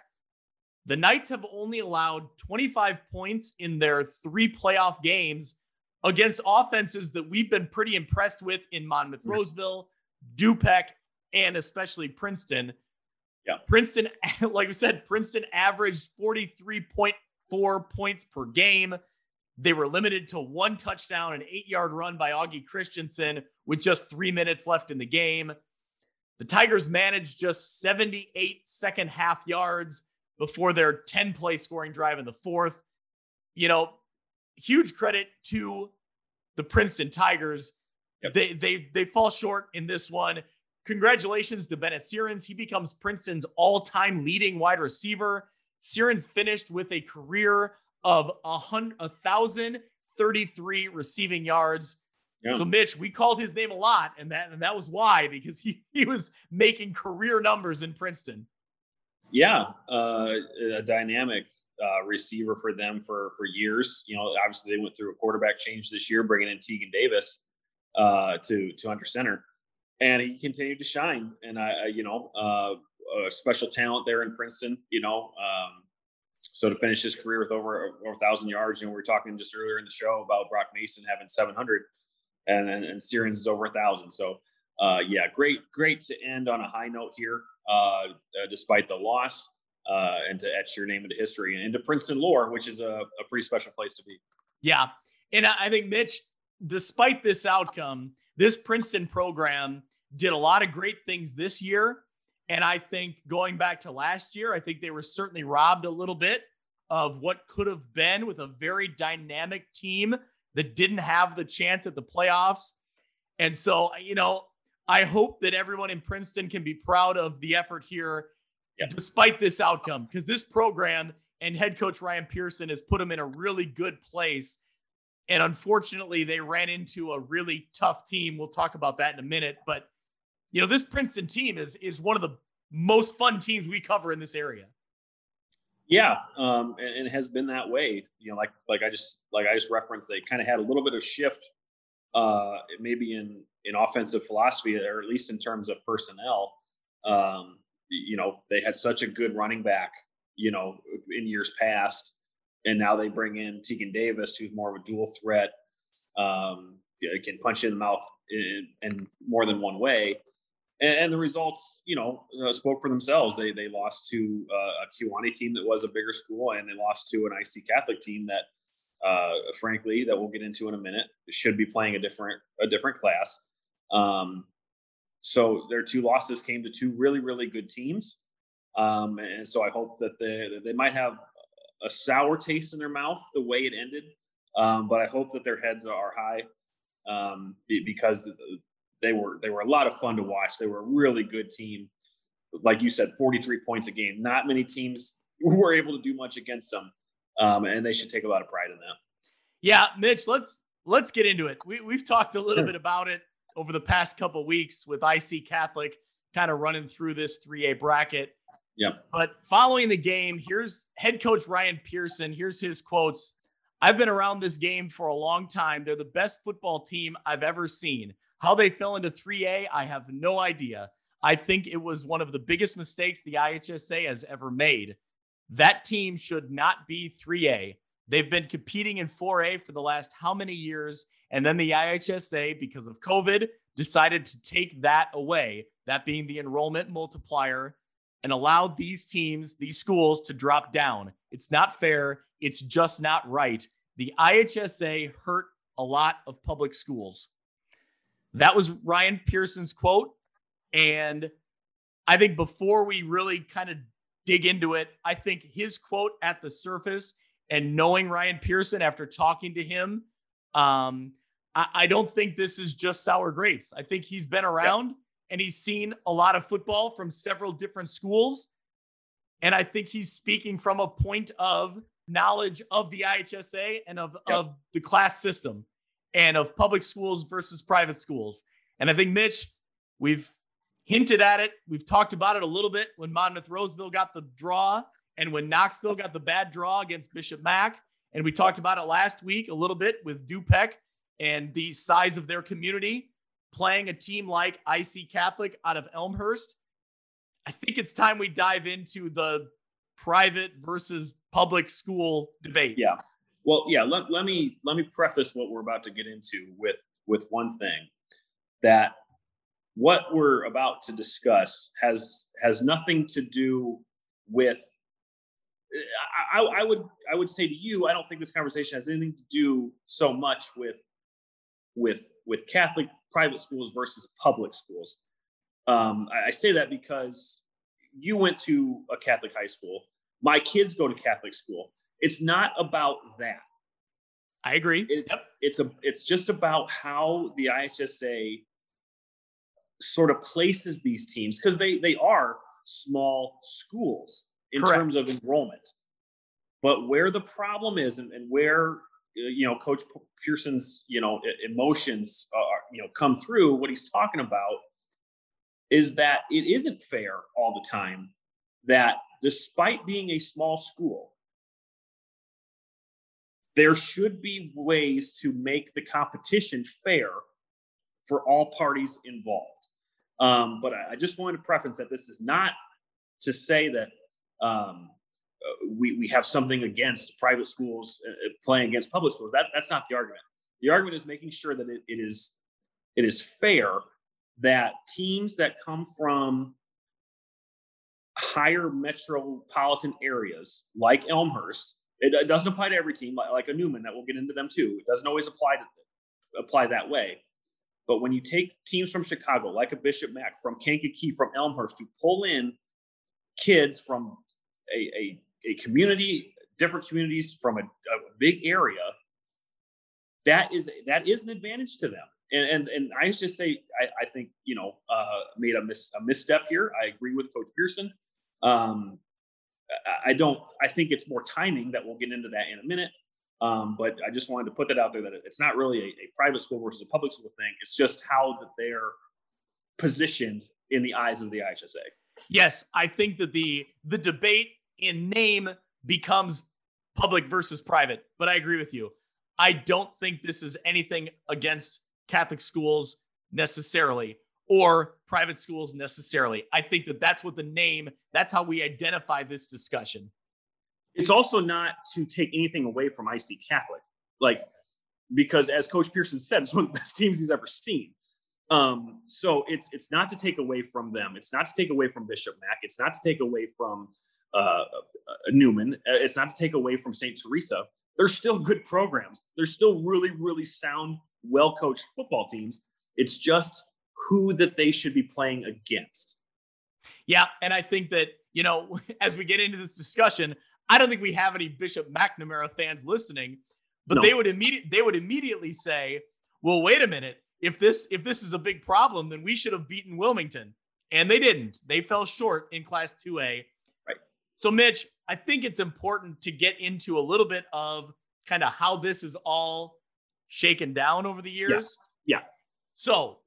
Speaker 3: The Knights have only allowed 25 points in their three playoff games against offenses that we've been pretty impressed with in Monmouth hmm. Roseville, Dupec, and especially Princeton.
Speaker 4: Yeah.
Speaker 3: Princeton, like we said, Princeton averaged 43.4 points per game. They were limited to one touchdown, an eight yard run by Augie Christensen with just three minutes left in the game. The Tigers managed just 78 second half yards before their 10 play scoring drive in the fourth. You know, huge credit to the Princeton Tigers. Yep. They they they fall short in this one. Congratulations to Bennett Sierens. He becomes Princeton's all-time leading wide receiver. Sierens finished with a career of a hundred, a thousand thirty-three receiving yards. Yeah. So Mitch, we called his name a lot, and that and that was why because he he was making career numbers in Princeton.
Speaker 4: Yeah, uh, a dynamic uh, receiver for them for for years. You know, obviously they went through a quarterback change this year, bringing in Tegan Davis uh, to to under center, and he continued to shine. And I, you know, uh, a special talent there in Princeton. You know, um, so to finish his career with over over a thousand yards, you know, we were talking just earlier in the show about Brock Mason having seven hundred, and and, Sierens is over a thousand. So. Uh, yeah, great, great to end on a high note here, uh, uh despite the loss uh, and to etch your name into history and into Princeton lore, which is a, a pretty special place to be.
Speaker 3: Yeah. And I think, Mitch, despite this outcome, this Princeton program did a lot of great things this year. And I think going back to last year, I think they were certainly robbed a little bit of what could have been with a very dynamic team that didn't have the chance at the playoffs. And so, you know, I hope that everyone in Princeton can be proud of the effort here yeah. despite this outcome, because this program and head coach Ryan Pearson has put them in a really good place. And unfortunately, they ran into a really tough team. We'll talk about that in a minute. But you know, this Princeton team is is one of the most fun teams we cover in this area.
Speaker 4: Yeah, um, and, and has been that way. You know, like like I just like I just referenced, they kind of had a little bit of shift, uh, maybe in in offensive philosophy, or at least in terms of personnel. Um, you know, they had such a good running back, you know, in years past. And now they bring in Tegan Davis, who's more of a dual threat, um, can punch you in the mouth in, in more than one way. And, and the results, you know, uh, spoke for themselves. They they lost to uh, a Kewanee team that was a bigger school, and they lost to an IC Catholic team that, uh, frankly, that we'll get into in a minute, should be playing a different a different class. Um, so their two losses came to two really, really good teams. Um, and so I hope that they, they might have a sour taste in their mouth the way it ended. Um, but I hope that their heads are high um, because they were they were a lot of fun to watch. They were a really good team. Like you said, 43 points a game. Not many teams were able to do much against them, um, and they should take a lot of pride in that.
Speaker 3: Yeah, Mitch, let's let's get into it. We, we've talked a little sure. bit about it over the past couple weeks with IC Catholic kind of running through this 3A bracket.
Speaker 4: Yeah.
Speaker 3: But following the game, here's head coach Ryan Pearson. Here's his quotes. I've been around this game for a long time. They're the best football team I've ever seen. How they fell into 3A, I have no idea. I think it was one of the biggest mistakes the IHSA has ever made. That team should not be 3A. They've been competing in 4A for the last how many years? And then the IHSA, because of COVID, decided to take that away, that being the enrollment multiplier, and allowed these teams, these schools to drop down. It's not fair. It's just not right. The IHSA hurt a lot of public schools. That was Ryan Pearson's quote. And I think before we really kind of dig into it, I think his quote at the surface and knowing Ryan Pearson after talking to him, um, I, I, don't think this is just sour grapes. I think he's been around. And he's seen a lot of football from several different schools. And I think he's speaking from a point of knowledge of the IHSA and of, yep. of the class system and of public schools versus private schools. And I think, Mitch, we've hinted at it. We've talked about it a little bit when Monmouth Roseville got the draw and when Knoxville got the bad draw against Bishop Mack. And we talked about it last week a little bit with Dupec and the size of their community playing a team like IC Catholic out of Elmhurst. I think it's time we dive into the private versus public school debate.
Speaker 4: Yeah. Well, yeah, let, let me let me preface what we're about to get into with with one thing that what we're about to discuss has has nothing to do with I, I, would I would say to you, I don't think this conversation has anything to do so much with with with Catholic private schools versus public schools. Um, I, I say that because you went to a Catholic high school. My kids go to Catholic school. It's not about that.
Speaker 3: I agree.
Speaker 4: It's, yep. it's a it's just about how the IHSA sort of places these teams because they they are small schools in Correct. terms of enrollment. But where the problem is and, and where you know Coach Pearson's you know emotions are you know come through, what he's talking about is that it isn't fair all the time that despite being a small school, there should be ways to make the competition fair for all parties involved. Um, but I, I, just wanted to preface that this is not to say that um, uh, we, we have something against private schools uh, uh, playing against public schools. That, that's not the argument. The argument is making sure that it, it is it is fair that teams that come from higher metropolitan areas like Elmhurst, it, it, doesn't apply to every team, like, like a Newman that we'll get into them too. It doesn't always apply to apply that way. But when you take teams from Chicago, like a Bishop Mack, from Kankakee, from Elmhurst, to pull in kids from a, a, a community, different communities from a, a, big area, that is that is an advantage to them. And and, and I just say I, I think you know uh, made a mis a misstep here. I agree with Coach Pearson. Um, I don't. I think it's more timing that we'll get into that in a minute. Um, but I just wanted to put that out there that it's not really a, a private school versus a public school thing. It's just how that they're positioned in the eyes of the IHSA
Speaker 3: yes, I think that the the debate in name becomes public versus private, but I agree with you. I don't think this is anything against Catholic schools necessarily or private schools necessarily. I think that that's what the name, that's how we identify this discussion.
Speaker 4: It's also not to take anything away from IC Catholic. Like, because as Coach Pearson said, it's one of the best teams he's ever seen. Um, so it's it's not to take away from them. It's not to take away from Bishop Mack. It's not to take away from uh, Newman. Uh, it's not to take away from St. Teresa. They're still good programs. They're still really, really sound, well coached football teams. It's just who that they should be playing against.
Speaker 3: Yeah, and I think that you know, as we get into this discussion, I don't think we have any Bishop McNamara fans listening, but no. they would immediate they would immediately say, "Well, wait a minute if this if this is a big problem, then we should have beaten Wilmington. And they didn't. They fell short in class 2A. So Mitch, I think it's important to get into a little bit of kind of how this is all shaken down over the years.
Speaker 4: Yeah. yeah.
Speaker 3: So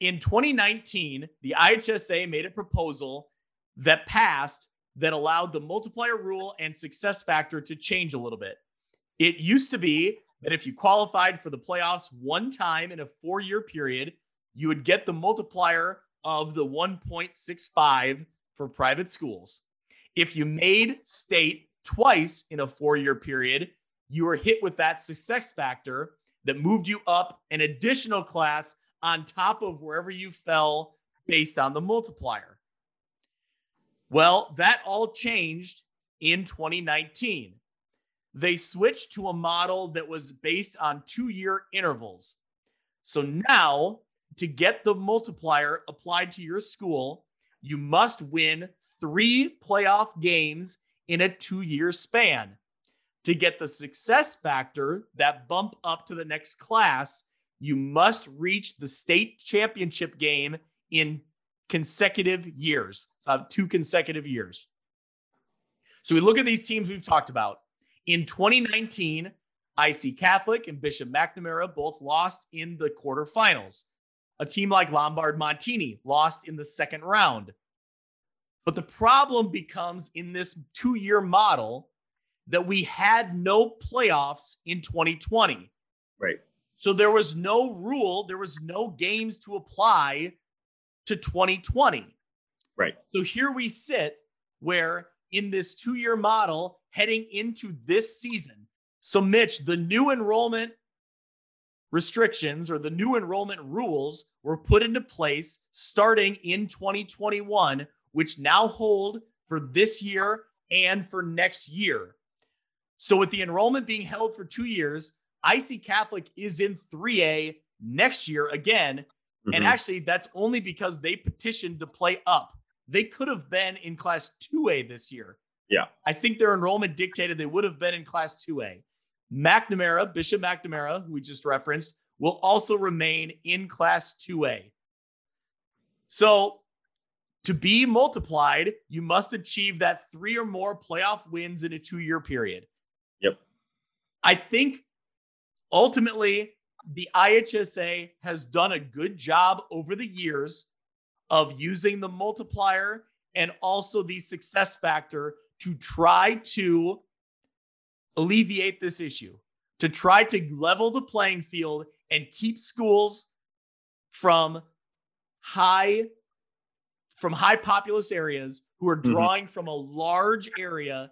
Speaker 3: in 2019, the IHSA made a proposal that passed that allowed the multiplier rule and success factor to change a little bit. It used to be that if you qualified for the playoffs one time in a four year period, you would get the multiplier of the 1.65 for private schools. If you made state twice in a four year period, you were hit with that success factor that moved you up an additional class on top of wherever you fell based on the multiplier. Well, that all changed in 2019. They switched to a model that was based on two year intervals. So now, to get the multiplier applied to your school, you must win three playoff games in a two year span. To get the success factor, that bump up to the next class, you must reach the state championship game in consecutive years. So uh, two consecutive years. So we look at these teams we've talked about. In 2019, IC Catholic and Bishop McNamara both lost in the quarterfinals. A team like Lombard Montini lost in the second round. But the problem becomes in this two year model that we had no playoffs in 2020.
Speaker 4: Right.
Speaker 3: So there was no rule, there was no games to apply to 2020.
Speaker 4: Right.
Speaker 3: So here we sit where in this two year model heading into this season. So, Mitch, the new enrollment restrictions or the new enrollment rules were put into place starting in 2021, which now hold for this year and for next year. So, with the enrollment being held for two years, IC Catholic is in 3A next year again. Mm-hmm. And actually, that's only because they petitioned to play up. They could have been in class 2A this year.
Speaker 4: Yeah.
Speaker 3: I think their enrollment dictated they would have been in class 2A. McNamara, Bishop McNamara, who we just referenced, will also remain in class 2A. So to be multiplied, you must achieve that three or more playoff wins in a two year period.
Speaker 4: Yep.
Speaker 3: I think ultimately the IHSA has done a good job over the years of using the multiplier and also the success factor to try to alleviate this issue, to try to level the playing field and keep schools from high from high populous areas who are mm-hmm. drawing mm-hmm. from a large area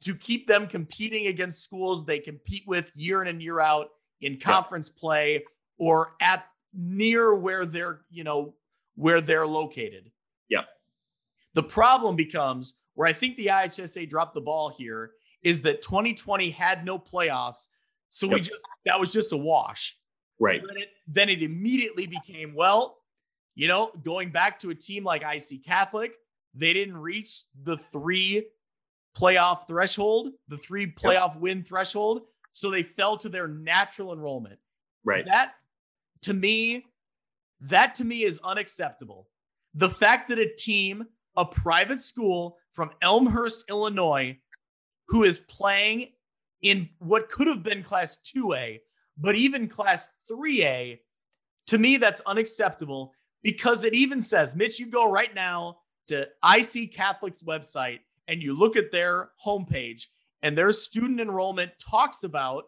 Speaker 3: to keep them competing against schools they compete with year in and year out in conference yep. play or at near where they're, you know, where they're located.
Speaker 4: Yeah.
Speaker 3: The problem becomes where I think the IHSA dropped the ball here is that 2020 had no playoffs. So yep. we just that was just a wash.
Speaker 4: Right.
Speaker 3: So then, it, then it immediately became, well, you know, going back to a team like IC Catholic, they didn't reach the three playoff threshold, the three playoff yep. win threshold. So they fell to their natural enrollment.
Speaker 4: Right.
Speaker 3: That to me, that to me is unacceptable. The fact that a team, a private school from Elmhurst, Illinois, who is playing in what could have been class 2A, but even class 3A, to me, that's unacceptable because it even says, Mitch, you go right now to IC Catholic's website and you look at their homepage, and their student enrollment talks about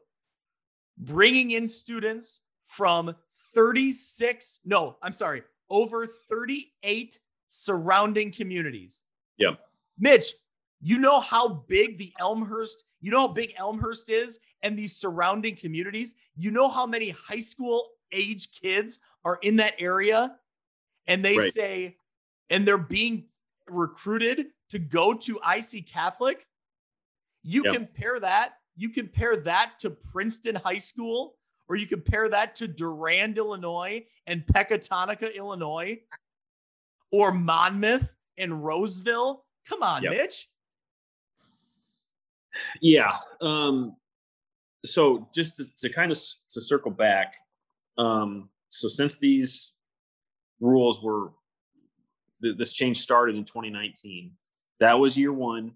Speaker 3: bringing in students from 36, no, I'm sorry, over 38 surrounding communities.
Speaker 4: Yep.
Speaker 3: Mitch, you know how big the Elmhurst, you know how big Elmhurst is and these surrounding communities? You know how many high school age kids are in that area? And they right. say, and they're being recruited to go to IC Catholic. You yep. compare that, you compare that to Princeton High School, or you compare that to Durand, Illinois, and Pecatonica, Illinois, or Monmouth and Roseville. Come on, yep. Mitch.
Speaker 4: Yeah. Um, so just to, to kind of to circle back, um, so since these rules were this change started in 2019, that was year one.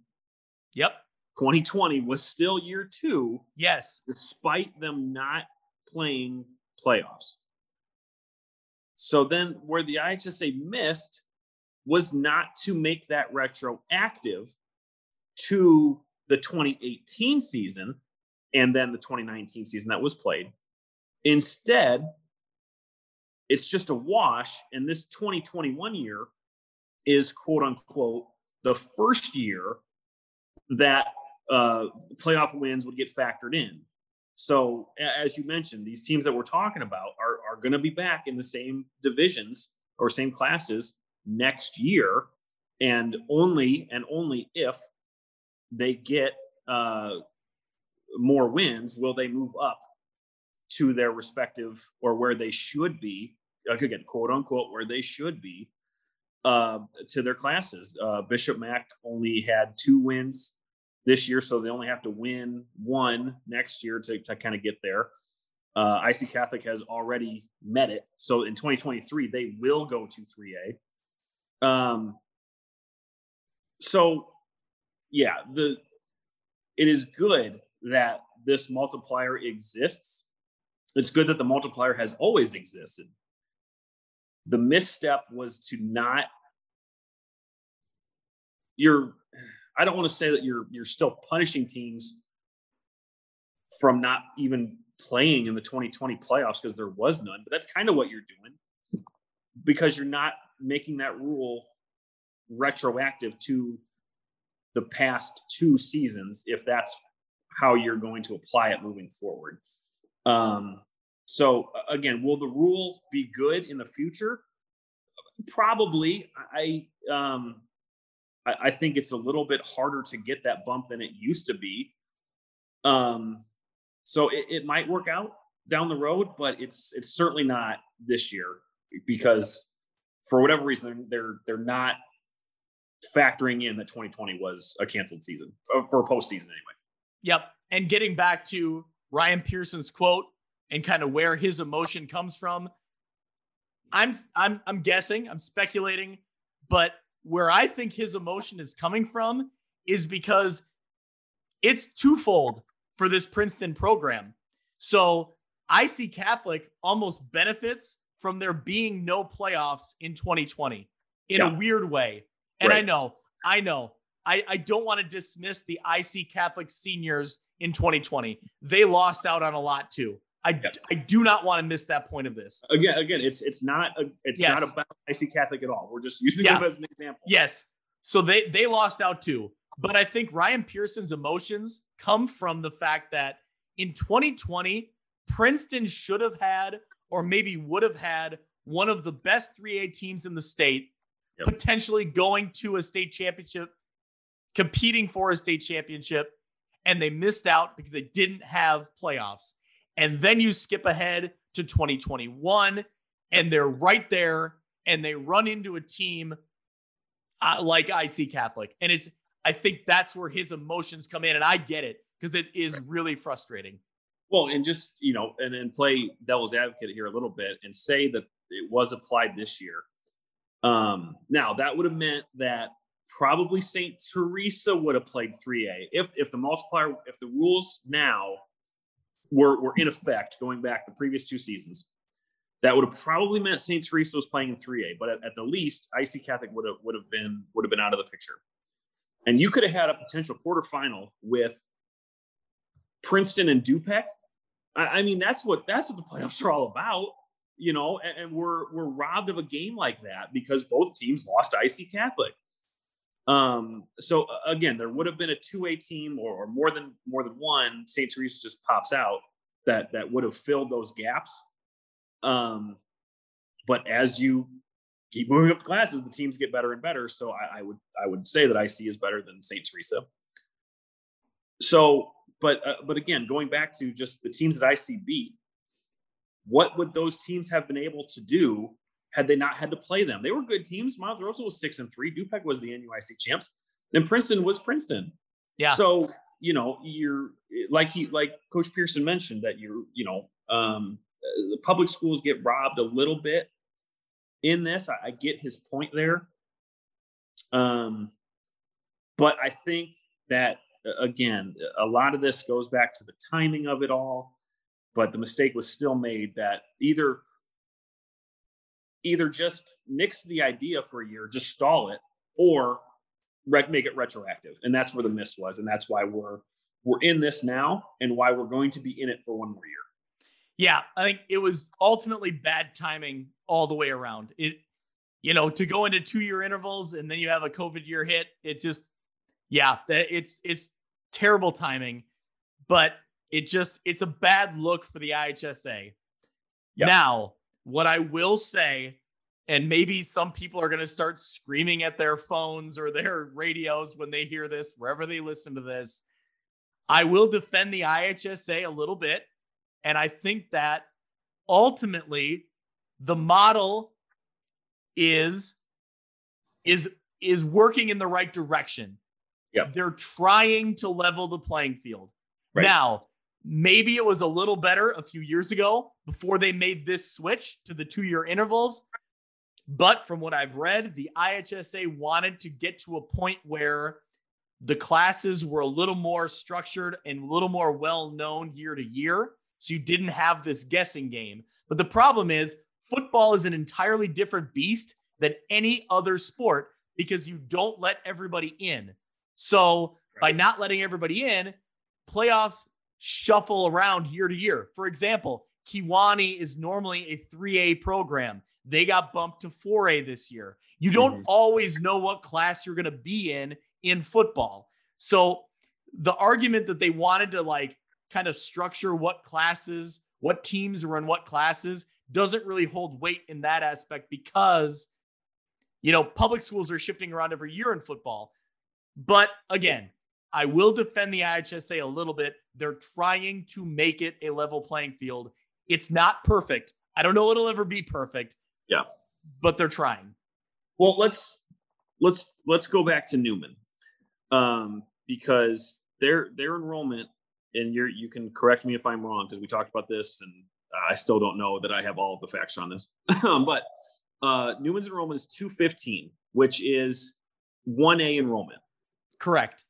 Speaker 3: Yep.
Speaker 4: 2020 was still year two.
Speaker 3: Yes.
Speaker 4: Despite them not playing playoffs. So then where the IHSA missed was not to make that retroactive to the 2018 season and then the 2019 season that was played. Instead, it's just a wash. And this 2021 year is quote unquote the first year that uh, playoff wins would get factored in. So, as you mentioned, these teams that we're talking about are, are going to be back in the same divisions or same classes next year. And only and only if they get uh, more wins will they move up to their respective or where they should be, again, quote unquote, where they should be uh, to their classes. Uh, Bishop Mack only had two wins this year, so they only have to win one next year to, to kind of get there. Uh, IC Catholic has already met it, so in 2023 they will go to 3A. Um, so yeah, the it is good that this multiplier exists. It's good that the multiplier has always existed. The misstep was to not you're I don't want to say that you're you're still punishing teams from not even playing in the 2020 playoffs because there was none, but that's kind of what you're doing because you're not making that rule retroactive to the past two seasons if that's how you're going to apply it moving forward. Um, so again, will the rule be good in the future? Probably. I um, I, I think it's a little bit harder to get that bump than it used to be. Um, so it, it might work out down the road, but it's it's certainly not this year because for whatever reason they're they're not factoring in that 2020 was a canceled season uh, for a postseason anyway.
Speaker 3: Yep. And getting back to Ryan Pearson's quote and kind of where his emotion comes from, I'm I'm I'm guessing, I'm speculating, but where I think his emotion is coming from is because it's twofold for this Princeton program. So IC Catholic almost benefits from there being no playoffs in 2020 in yeah. a weird way. And right. I know, I know, I, I don't want to dismiss the IC Catholic seniors in 2020. They lost out on a lot too. I, yeah. I do not want to miss that point of this.
Speaker 4: Again, again, it's it's not a, it's yes. not about IC Catholic at all. We're just using yeah. them as an example.
Speaker 3: Yes. So they they lost out too. But I think Ryan Pearson's emotions come from the fact that in 2020, Princeton should have had or maybe would have had one of the best 3A teams in the state, yep. potentially going to a state championship, competing for a state championship, and they missed out because they didn't have playoffs. And then you skip ahead to 2021 and they're right there and they run into a team uh, like IC Catholic. And it's, I think that's where his emotions come in. And I get it because it is really frustrating.
Speaker 4: Well, and just, you know, and then play devil's advocate here a little bit and say that it was applied this year. Um, now, that would have meant that probably St. Teresa would have played 3A if if the multiplier if the rules now were, were in effect going back the previous two seasons, that would have probably meant St. Teresa was playing in 3A, but at, at, the least, IC Catholic would have would have been would have been out of the picture. And you could have had a potential quarterfinal with Princeton and Dupec. I, I mean, that's what that's what the playoffs are all about, you know. And, and we're we're robbed of a game like that because both teams lost IC Catholic. Um, so again, there would have been a two-way team or, or, more than more than one. St. Teresa just pops out that that would have filled those gaps. Um, but as you keep moving up the classes, the teams get better and better. So I, I would I would say that IC is better than St. Teresa. So, but uh, but again, going back to just the teams that IC beat, what would those teams have been able to do had they not had to play them. They were good teams. Mon-Rose was six and three. Dupec was the NUIC champs. And Princeton was Princeton.
Speaker 3: Yeah.
Speaker 4: So, you know, you're like he like Coach Pearson mentioned that you're, you know, um, the public schools get robbed a little bit in this. I, I get his point there. Um, but I think that again, a lot of this goes back to the timing of it all. But the mistake was still made that either either just nix the idea for a year, just stall it, or rec- make it retroactive. And that's where the miss was, and that's why we're we're in this now, and why we're going to be in it for one more year.
Speaker 3: Yeah, I think it was ultimately bad timing all the way around. It, you know, to go into two year intervals and then you have a COVID year hit, it's just, yeah, it's it's terrible timing, but it just it's a bad look for the IHSA. Yep. Now, what I will say, and maybe some people are going to start screaming at their phones or their radios when they hear this, wherever they listen to this. I will defend the IHSA a little bit. And I think that ultimately the model is is is working in the right direction.
Speaker 4: Yep.
Speaker 3: They're trying to level the playing field. Right. Now, maybe it was a little better a few years ago before they made this switch to the 2-year intervals. But from what I've read, the IHSA wanted to get to a point where the classes were a little more structured and a little more well known year to year. So you didn't have this guessing game. But the problem is, football is an entirely different beast than any other sport because you don't let everybody in. So by not letting everybody in, playoffs shuffle around year to year. For example, Kewanee is normally a 3A program. They got bumped to 4A this year. You don't mm-hmm. always know what class you're going to be in in football. So the argument that they wanted to like kind of structure what classes, what teams are in what classes doesn't really hold weight in that aspect because you know, public schools are shifting around every year in football. But again, I will defend the IHSA a little bit. They're trying to make it a level playing field. It's not perfect. I don't know it'll ever be perfect.
Speaker 4: Yeah.
Speaker 3: But they're trying.
Speaker 4: Well, let's let's let's go back to Newman um, because their their enrollment, and you're you can correct me if I'm wrong because we talked about this, and I still don't know that I have all the facts on this. but uh, Newman's enrollment is 215, which is 1A enrollment.
Speaker 3: Correct.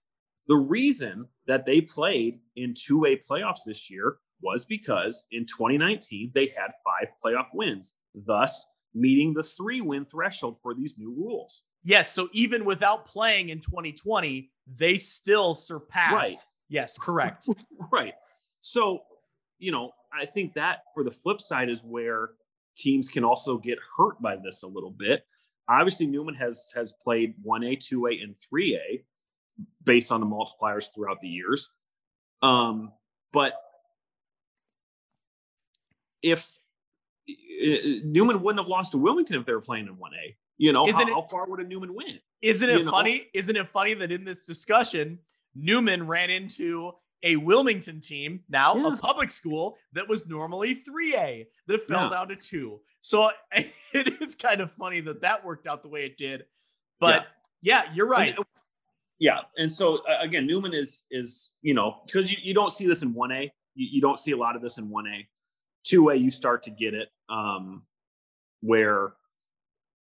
Speaker 4: The reason that they played in 2A playoffs this year was because in 2019 they had five playoff wins, thus meeting the three win threshold for these new rules.
Speaker 3: Yes. So even without playing in 2020, they still surpassed. Right. Yes, correct.
Speaker 4: right. So, you know, I think that for the flip side is where teams can also get hurt by this a little bit. Obviously, Newman has has played 1A, 2A, and 3A based on the multipliers throughout the years. Um, but if uh, Newman wouldn't have lost to Wilmington if they were playing in 1A, you know, how, it, how, far would a Newman win?
Speaker 3: Isn't it you funny? Know? Isn't it funny that in this discussion, Newman ran into a Wilmington team, now yeah. a public school that was normally 3A that fell yeah. down to 2. So it is kind of funny that that worked out the way it did. But yeah, yeah you're right.
Speaker 4: Yeah, and so again, Newman is is you know because you, you don't see this in 1A, you, you don't see a lot of this in 1A. 2A, you start to get it um, where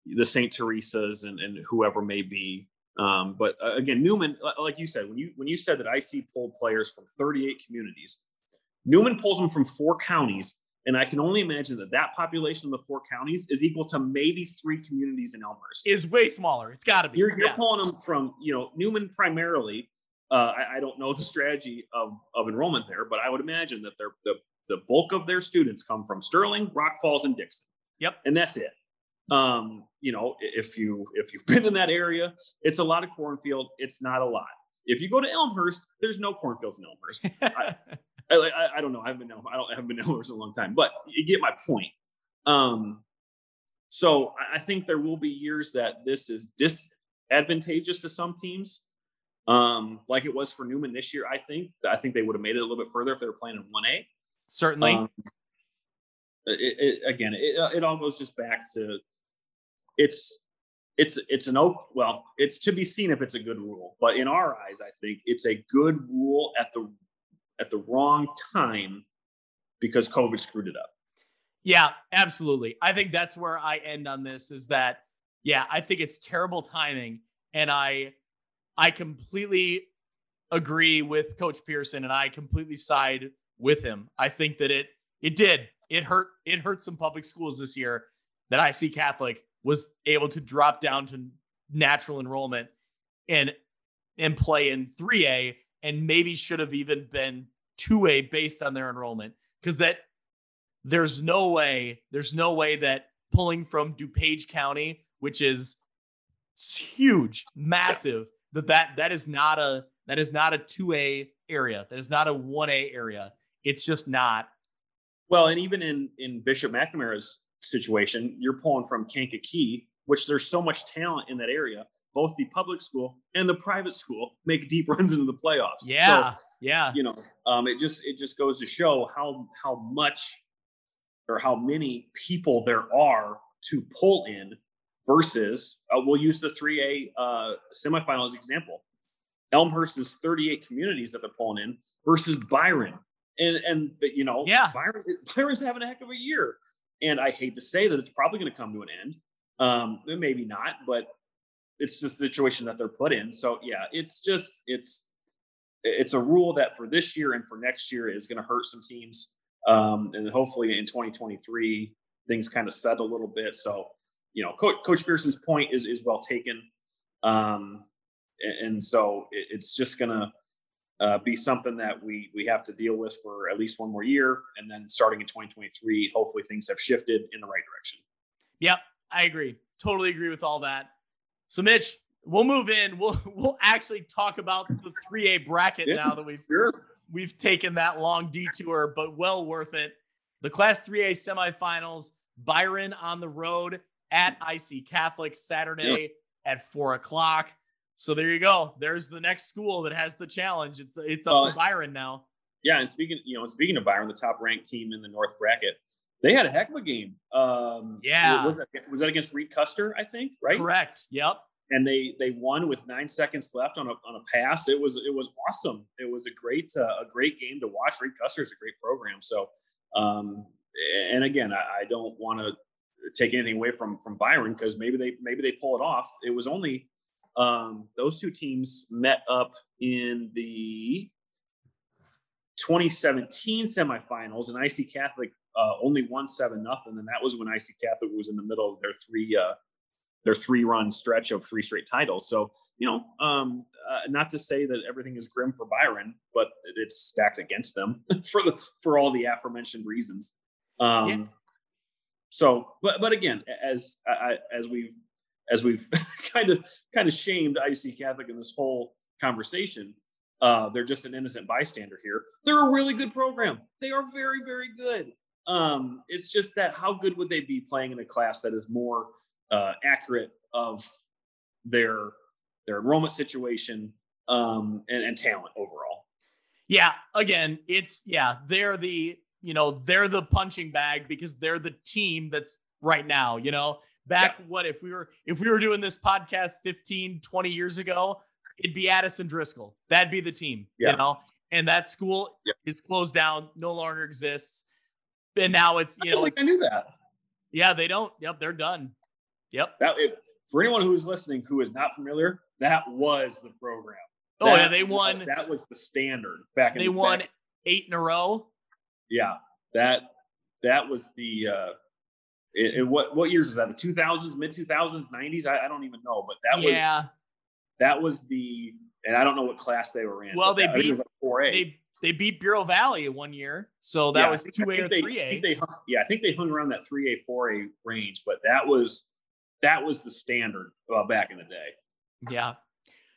Speaker 4: the St. Teresa's and, and whoever may be um, but uh, again, Newman, like you said, when you when you said that IC pulled players from 38 communities, Newman pulls them from four counties, and I can only imagine that that population of the four counties is equal to maybe three communities in Elmhurst.
Speaker 3: Is way smaller. It's got to be.
Speaker 4: You're, you're yeah. pulling them from you know Newman primarily. Uh, I, I, don't know the strategy of, of enrollment there, but I would imagine that they're, the the bulk of their students come from Sterling, Rock Falls, and Dixon.
Speaker 3: Yep,
Speaker 4: and that's it. Um, you know, if you if you've been in that area, it's a lot of cornfield. It's not a lot. If you go to Elmhurst, there's no cornfields in Elmhurst. I, I, I, don't know. I haven't been I don't I haven't been Elmhurst in a long time, but you get my point. Um, so I think there will be years that this is disadvantageous to some teams, um, like it was for Newman this year. I think I think they would have made it a little bit further if they were playing in one A.
Speaker 3: Certainly. Um,
Speaker 4: it, it, again, it, it all goes just back to it's it's it's an oak well it's to be seen if it's a good rule but in our eyes i think it's a good rule at the at the wrong time because covid screwed it up.
Speaker 3: Yeah absolutely. I think that's where i end on this is that yeah i think it's terrible timing and i i completely agree with coach pearson and i completely side with him. I think that it it did. It hurt it hurt some public schools this year that IC Catholic was able to drop down to natural enrollment and and play in 3A and maybe should have even been 2A based on their enrollment because that there's no way there's no way that pulling from DuPage County, which is huge, massive. That that that is not a that is not a 2A area. That is not a 1A area. It's just not.
Speaker 4: Well, and even in in Bishop McNamara's situation, you're pulling from Kankakee, which there's so much talent in that area. Both the public school and the private school make deep runs into the playoffs.
Speaker 3: Yeah,
Speaker 4: So,
Speaker 3: yeah,
Speaker 4: you know, um, it just it just goes to show how how much or how many people there are to pull in versus uh, we'll use the 3A uh, semifinal as example. Elmhurst is 38 communities that they're pulling in versus Byron. And and the, you know,
Speaker 3: Yeah.
Speaker 4: Byron Byron's having a heck of a year. And I hate to say that it's probably going to come to an end. Um, maybe not, but it's just the situation that they're put in. So yeah, it's just it's it's a rule that for this year and for next year is going to hurt some teams. Um, and hopefully in 2023 things kind of settle a little bit. So you know, Coach, Coach Pearson's point is is well taken. Um, and, so it's just gonna uh, be something that we we have to deal with for at least one more year, and then starting in 2023, hopefully things have shifted in the right direction.
Speaker 3: Yep, I agree. Totally agree with all that. So, Mitch, we'll move in. We'll we'll actually talk about the 3A bracket
Speaker 4: Yeah,
Speaker 3: now that we've
Speaker 4: Sure.
Speaker 3: we've taken that long detour, but well worth it. The Class 3A semifinals, Byron on the road at IC Catholic Saturday at four o'clock. So there you go. There's the next school that has the challenge. It's it's up
Speaker 4: Well,
Speaker 3: to Byron now.
Speaker 4: Yeah, and speaking, you know, speaking of Byron, the top ranked team in the North bracket, they had a heck of a game. Um,
Speaker 3: Yeah.
Speaker 4: was that, was that against Reed Custer? I think, right?
Speaker 3: Correct. Yep.
Speaker 4: and they they won with nine seconds left on a on a pass. It was it was awesome. It was a great uh, a great game to watch. Reed Custer is a great program. So, um, and again, I, I don't want to take anything away from from Byron because maybe they maybe they pull it off. It was only um, those two teams met up in the 2017 semifinals, and IC Catholic uh, only won seven nothing, and that was when IC Catholic was in the middle of their three uh, their three run stretch of three straight titles. So you know, um, uh, not to say that everything is grim for Byron, but it's stacked against them for the for all the aforementioned reasons. Um,
Speaker 3: Yeah.
Speaker 4: So, but but again, as I, as we've as we've kind of kind of shamed IC Catholic in this whole conversation, uh, they're just an innocent bystander here. They're a really good program. They are very very good. Um, it's just that how good would they be playing in a class that is more uh, accurate of their their enrollment situation um, and, and talent overall.
Speaker 3: Yeah, again, it's yeah, they're the, you know, they're the punching bag because they're the team that's right now, you know. Back what if we were if we were doing this podcast 15, 20 years ago, it'd be Addison Driscoll. That'd be the team,
Speaker 4: Yeah.
Speaker 3: you know. And that school
Speaker 4: Yep.
Speaker 3: is closed down, no longer exists. And now it's, you
Speaker 4: don't
Speaker 3: know, it's,
Speaker 4: I knew that.
Speaker 3: yeah, they don't. Yep, they're done. Yep.
Speaker 4: That if, for anyone who is listening who is not familiar, that was the program.
Speaker 3: Oh yeah, they won.
Speaker 4: That was the standard back in.
Speaker 3: They won
Speaker 4: back-
Speaker 3: eight in a row.
Speaker 4: yeah, that that was the. uh it, it- what what years was that? The two thousands, mid two thousands, nineties? I, I don't even know, but that was
Speaker 3: yeah,
Speaker 4: that was the. And I don't know what class they were in.
Speaker 3: Well, they
Speaker 4: that- I
Speaker 3: beat-
Speaker 4: like four A.
Speaker 3: they they beat Bureau Valley one year, so that was two A or three A.
Speaker 4: Yeah, I think they hung around that three A, four A range, but that was that was the standard uh, back in the day.
Speaker 3: Yeah.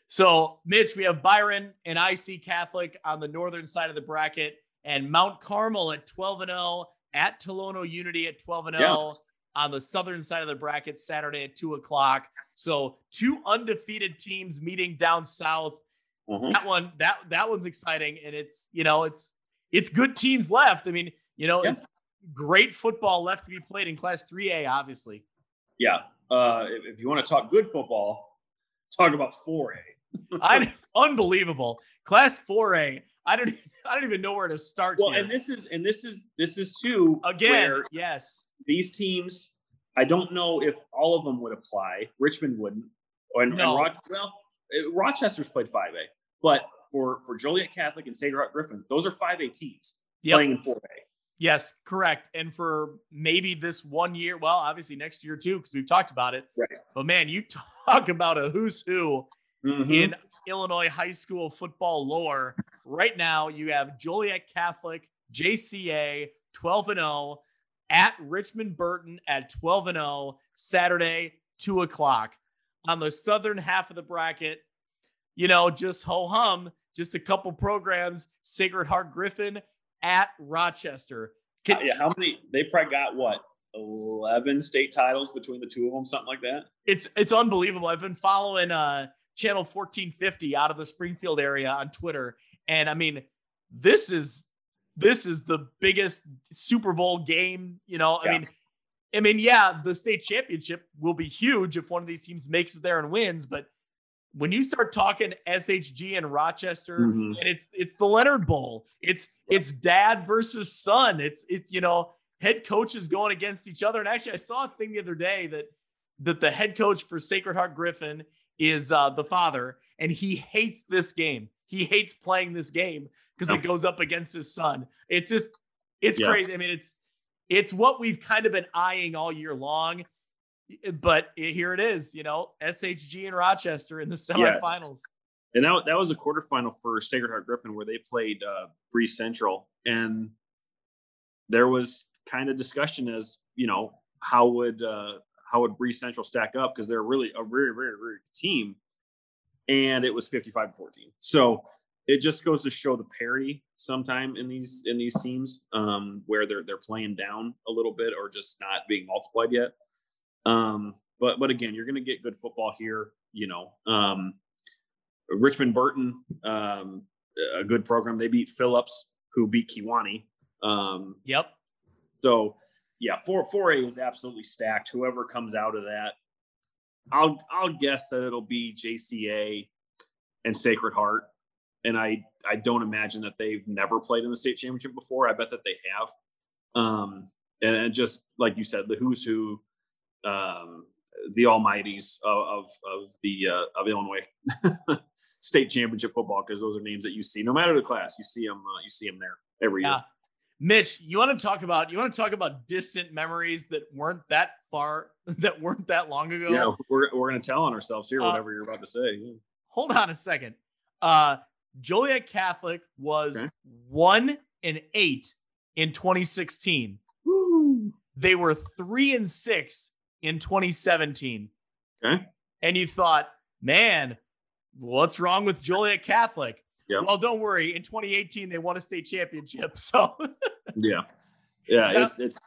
Speaker 3: So, Mitch, we have Byron and IC Catholic on the northern side of the bracket, and Mount Carmel at 12 and 0, at Tolono Unity at 12 and 0 on the southern side of the bracket Saturday at 2 o'clock. So, two undefeated teams meeting down south.
Speaker 4: Mhm.
Speaker 3: That one, that that one's exciting, and it's you know it's it's good teams left. I mean, you know,
Speaker 4: Yeah.
Speaker 3: it's great football left to be played in Class 3A, obviously.
Speaker 4: Yeah, uh, if, if you want to talk good football, talk about four A.
Speaker 3: I unbelievable. Class 4A. I don't I don't even know where to start
Speaker 4: Well,
Speaker 3: here.
Speaker 4: and this is and this is this is too
Speaker 3: Again, yes.
Speaker 4: these teams. I don't know if all of them would apply. Richmond wouldn't. And,
Speaker 3: No.
Speaker 4: and Roch- well, uh, Rochester's played five A, but for for Joliet Catholic and Sacred Heart Griffin, those are five A teams
Speaker 3: Yep.
Speaker 4: playing in four A.
Speaker 3: Yes, correct. And for maybe this one year, well, obviously next year too, because we've talked about it.
Speaker 4: Right.
Speaker 3: But man, you talk about a who's who
Speaker 4: Mhm.
Speaker 3: in Illinois high school football lore. Right now, you have Joliet Catholic, JCA, 12 and 0, at Richmond Burton at 12 and 0, Saturday, 2 o'clock. On the southern half of the bracket, you know, just ho hum, just a couple programs, Sacred Heart Griffin at Rochester.
Speaker 4: Can, yeah, how many? They probably got what? 11 state titles between the two of them, something like that.
Speaker 3: It's it's unbelievable. I've been following uh channel 1450 out of the Springfield area on Twitter. And I mean, this is this is the biggest Super Bowl game. You know, I mean, I mean, yeah, the state championship will be huge if one of these teams makes it there and wins. But when you start talking SHG and Rochester, mm-hmm. and it's it's the Leonard Bowl, it's it's dad versus son. It's it's you know head coaches going against each other. And actually, I saw a thing the other day that that the head coach for Sacred Heart Griffin is uh, the father, and he hates this game. He hates playing this game because it goes up against his son. It's just, it's yeah. crazy. I mean, it's it's what we've kind of been eyeing all year long. But here it is, you know, SHG and Rochester in the semifinals.
Speaker 4: Yeah. And that, that was a quarterfinal for Sacred Heart Griffin where they played uh, Breese Central. And there was kind of discussion as, you know, how would uh, how would Breese Central stack up because they're really a very, very, very good team. And it was 55 14. So it just goes to show the parity sometime in these in these teams um, where they're they're playing down a little bit or just not being multiplied yet. Um, but but again, you're going to get good football here. You know, um, Richmond Burton, um, a good program. They beat Phillips, who beat Kewanee. Um,
Speaker 3: yep.
Speaker 4: So yeah, four four A is absolutely stacked. Whoever comes out of that, I'll I'll guess that it'll be JCA and Sacred Heart and I I don't imagine that they've never played in the state championship before. I bet that they have. Um, and, and just like you said, the who's who, um, the almighties of of, of the uh, of Illinois state championship football, because those are names that you see no matter the class. You see them, uh, you see them there every yeah. year.
Speaker 3: Mitch, you want to talk about you want to talk about distant memories that weren't that far that weren't that long ago.
Speaker 4: Yeah, we're we're gonna tell on ourselves here, uh, whatever you're about to say. Yeah.
Speaker 3: Hold on a second. Uh, Joliet Catholic was okay. one and eight in 2016. Woo. They were three and six in 2017.
Speaker 4: Okay.
Speaker 3: And you thought, man, what's wrong with Joliet Catholic?
Speaker 4: Yeah.
Speaker 3: Well, don't worry. In 2018, they won a state championship. So
Speaker 4: yeah, yeah, it's it's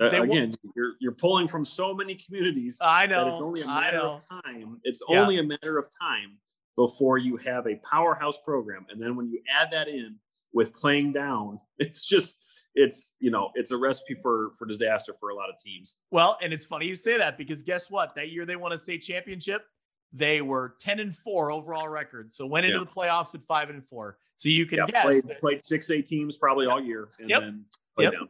Speaker 4: uh, again, won- you're you're pulling from so many communities.
Speaker 3: I know.
Speaker 4: it's only a matter of time. It's yeah. only a matter of time before you have a powerhouse program. And then when you add that in with playing down, it's just it's you know it's a recipe for for disaster for a lot of teams.
Speaker 3: Well, and it's funny you say that because guess what? That year they won a state championship. They were 10 and 4 overall record. So went into yeah. the playoffs at 5 and 4. So you can yeah, guess
Speaker 4: played,
Speaker 3: that,
Speaker 4: played six A teams probably all year and yep. then yep. down.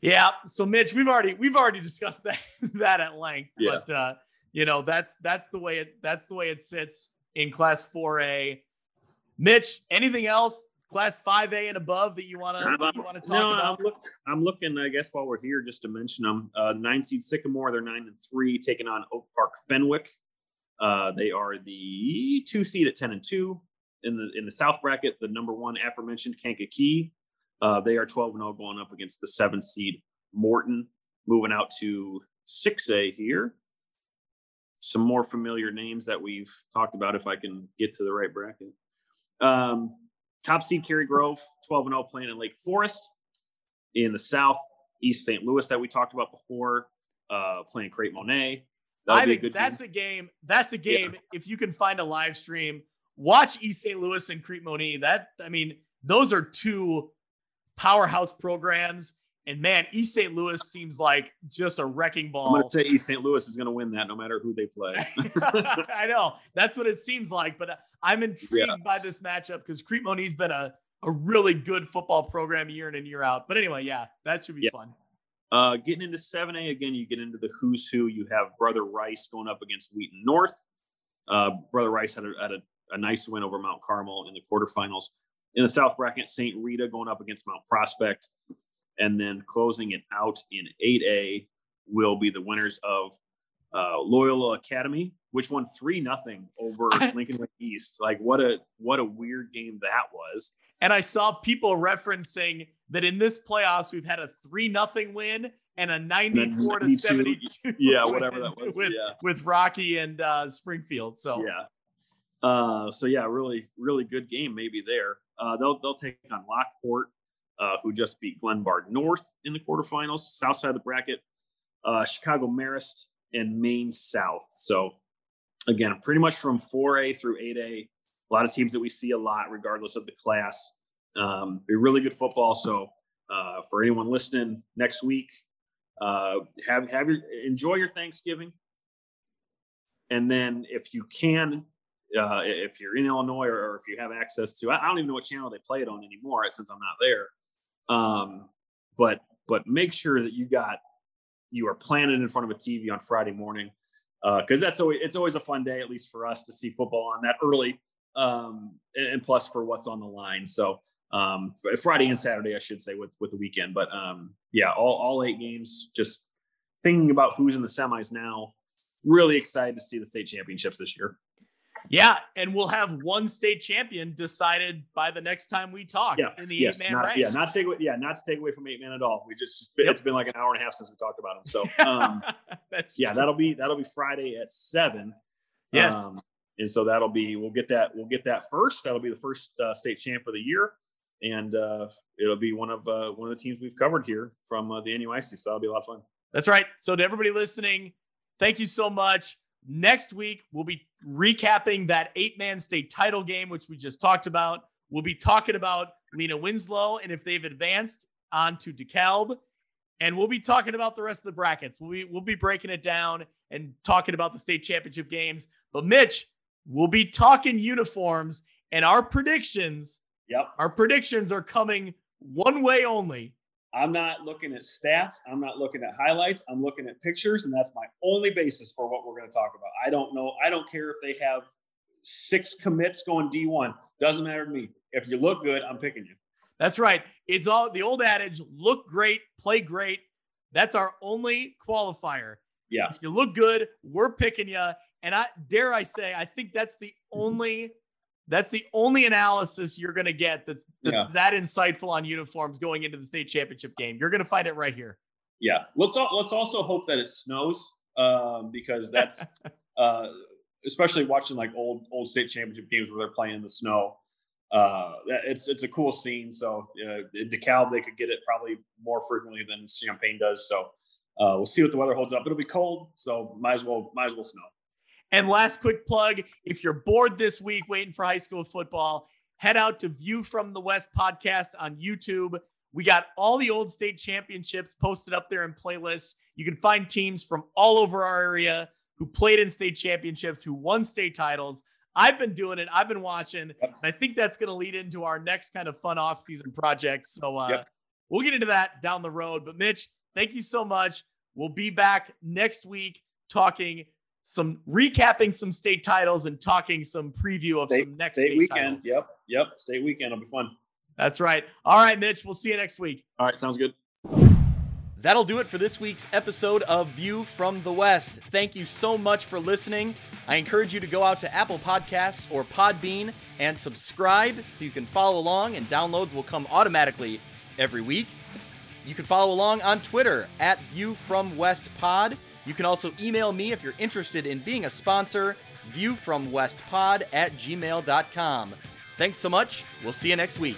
Speaker 3: Yeah. So Mitch, we've already we've already discussed that that at length. Yeah. But uh you know that's that's the way it that's the way it sits in class 4a mitch anything else? Class 5a and above that you want to you want to talk no, about?
Speaker 4: I'm, look, I'm, looking i guess while we're here just to mention them uh, nine seed sycamore they're nine and three taking on oak park fenwick. Uh, they are the two seed at 10 and 2 in the in the south bracket the number one aforementioned kankakee. Uh, they are 12 and 0 going up against the seven seed morton. Moving out to 6a here some more familiar names that we've talked about if I can get to the right bracket. Um, top seed Cary Grove, 12 and 0 playing in Lake Forest. In the South, East St. Louis that we talked about before, uh, playing Crete Monee.
Speaker 3: I think that's game. a game. That's a game. Yeah. If you can find a live stream, watch East St. Louis and Crete Monee. That I mean, those are two powerhouse programs and man, East St. Louis seems like just a wrecking ball.
Speaker 4: I'm going to say East St. Louis is going to win that no matter who they play.
Speaker 3: I know. That's what it seems like. But I'm intrigued yeah. by this matchup because Crete Monee's been a, a really good football program year in and year out. But anyway, yeah, that should be yeah. fun.
Speaker 4: Uh, getting into 7A, again, you get into the who's who. You have Brother Rice going up against Wheaton North. Uh, Brother Rice had, a, had a, a nice win over Mount Carmel in the quarterfinals. In the South bracket, St. Rita going up against Mount Prospect. And then closing it out in 8A will be the winners of uh, Loyola Academy, which won three nothing over Lincoln-Way East. Like what a what a weird game that was.
Speaker 3: And I saw people referencing that in this playoffs we've had a three nothing win and a 94 to 72
Speaker 4: yeah, whatever that was,
Speaker 3: with,
Speaker 4: yeah.
Speaker 3: with Rocky and uh, Springfield. So
Speaker 4: Yeah. Uh, so yeah, really, really good game maybe there. Uh, they'll they'll take on Lockport, uh, who just beat Glenbard North in the quarterfinals, south side of the bracket. Uh, Chicago Marist and Maine South. So again, pretty much from 4A through 8A. A lot of teams that we see a lot, regardless of the class. Um, be really good football. So uh, for anyone listening next week, uh, have have your enjoy your Thanksgiving, and then if you can, uh, if you're in Illinois or, or if you have access to, I, I don't even know what channel they play it on anymore since I'm not there. Um, but but make sure that you got you are planted in front of a TV on Friday morning because that's always it's always a fun day at least for us to see football on that early um, and, and plus for what's on the line. So um, Friday and Saturday, I should say, with with the weekend. But um, yeah, all all eight games. Just thinking about who's in the semis now. Really excited to see the state championships this year.
Speaker 3: Yeah, and we'll have one state champion decided by the next time we talk
Speaker 4: Yeah,
Speaker 3: in the
Speaker 4: yes,
Speaker 3: eight man
Speaker 4: not,
Speaker 3: ranks.
Speaker 4: yeah, not take away, yeah, not to take away from eight man at all. We just it's been like an hour and a half since we talked about them. So um,
Speaker 3: That's
Speaker 4: yeah,
Speaker 3: true.
Speaker 4: that'll be that'll be Friday at seven.
Speaker 3: Yes.
Speaker 4: Um, and so that'll be we'll get that we'll get that first. That'll be the first uh, state champ of the year, and uh, it'll be one of uh, one of the teams we've covered here from uh, the NUIC. So that'll be a lot of fun.
Speaker 3: That's right. So to everybody listening, thank you so much. Next week we'll be recapping that eight-man state title game, which we just talked about. We'll be talking about Lena Winslow and if they've advanced on to DeKalb. And we'll be talking about the rest of the brackets. We'll be, we'll be breaking it down and talking about the state championship games. But Mitch, we'll be talking uniforms and our predictions.
Speaker 4: Yep.
Speaker 3: Our predictions are coming one way only.
Speaker 4: I'm not looking at stats. I'm not looking at highlights. I'm looking at pictures, and that's my only basis for what we're going to talk about. I don't know. I don't care if they have six commits going D1. Doesn't matter to me. If you look good, I'm picking you.
Speaker 3: That's right. It's all the old adage look great, play great. That's our only qualifier.
Speaker 4: Yeah.
Speaker 3: If you look good, we're picking you. And I dare I say, I think that's the only that's the only analysis you're going to get that's, that's
Speaker 4: Yeah.
Speaker 3: that insightful on uniforms going into the state championship game. You're going to find it right here.
Speaker 4: Yeah. Let's al- let's also hope that it snows um, because that's uh, especially watching like old old state championship games where they're playing in the snow. Uh, it's it's a cool scene. So uh, in DeKalb they could get it probably more frequently than Champaign does. So uh, we'll see what the weather holds up. It'll be cold, so might as well might as well snow.
Speaker 3: And last quick plug if you're bored this week waiting for high school football, head out to View from the West podcast on YouTube. We got all the old state championships posted up there in playlists. You can find teams from all over our area who played in state championships, who won state titles. I've been doing it, I've been watching, and I think that's going to lead into our next kind of fun off-season project. So uh,
Speaker 4: Yep.
Speaker 3: we'll get into that down the road. But Mitch, thank you so much. We'll be back next week talking some recapping some state titles and talking some preview of
Speaker 4: State-
Speaker 3: some next
Speaker 4: State
Speaker 3: state
Speaker 4: weekend.
Speaker 3: titles.
Speaker 4: Yep. Yep. State weekend will be fun.
Speaker 3: That's right. All right, Mitch. We'll see you next week.
Speaker 4: All right. Sounds good.
Speaker 1: That'll do it for this week's episode of View from the West. Thank you so much for listening. I encourage you to go out to Apple Podcasts or Podbean and subscribe so you can follow along, and downloads will come automatically every week. You can follow along on Twitter at View from West Pod. You can also email me if you're interested in being a sponsor, viewfromwestpod at gmail.com. Thanks so much. We'll see you next week.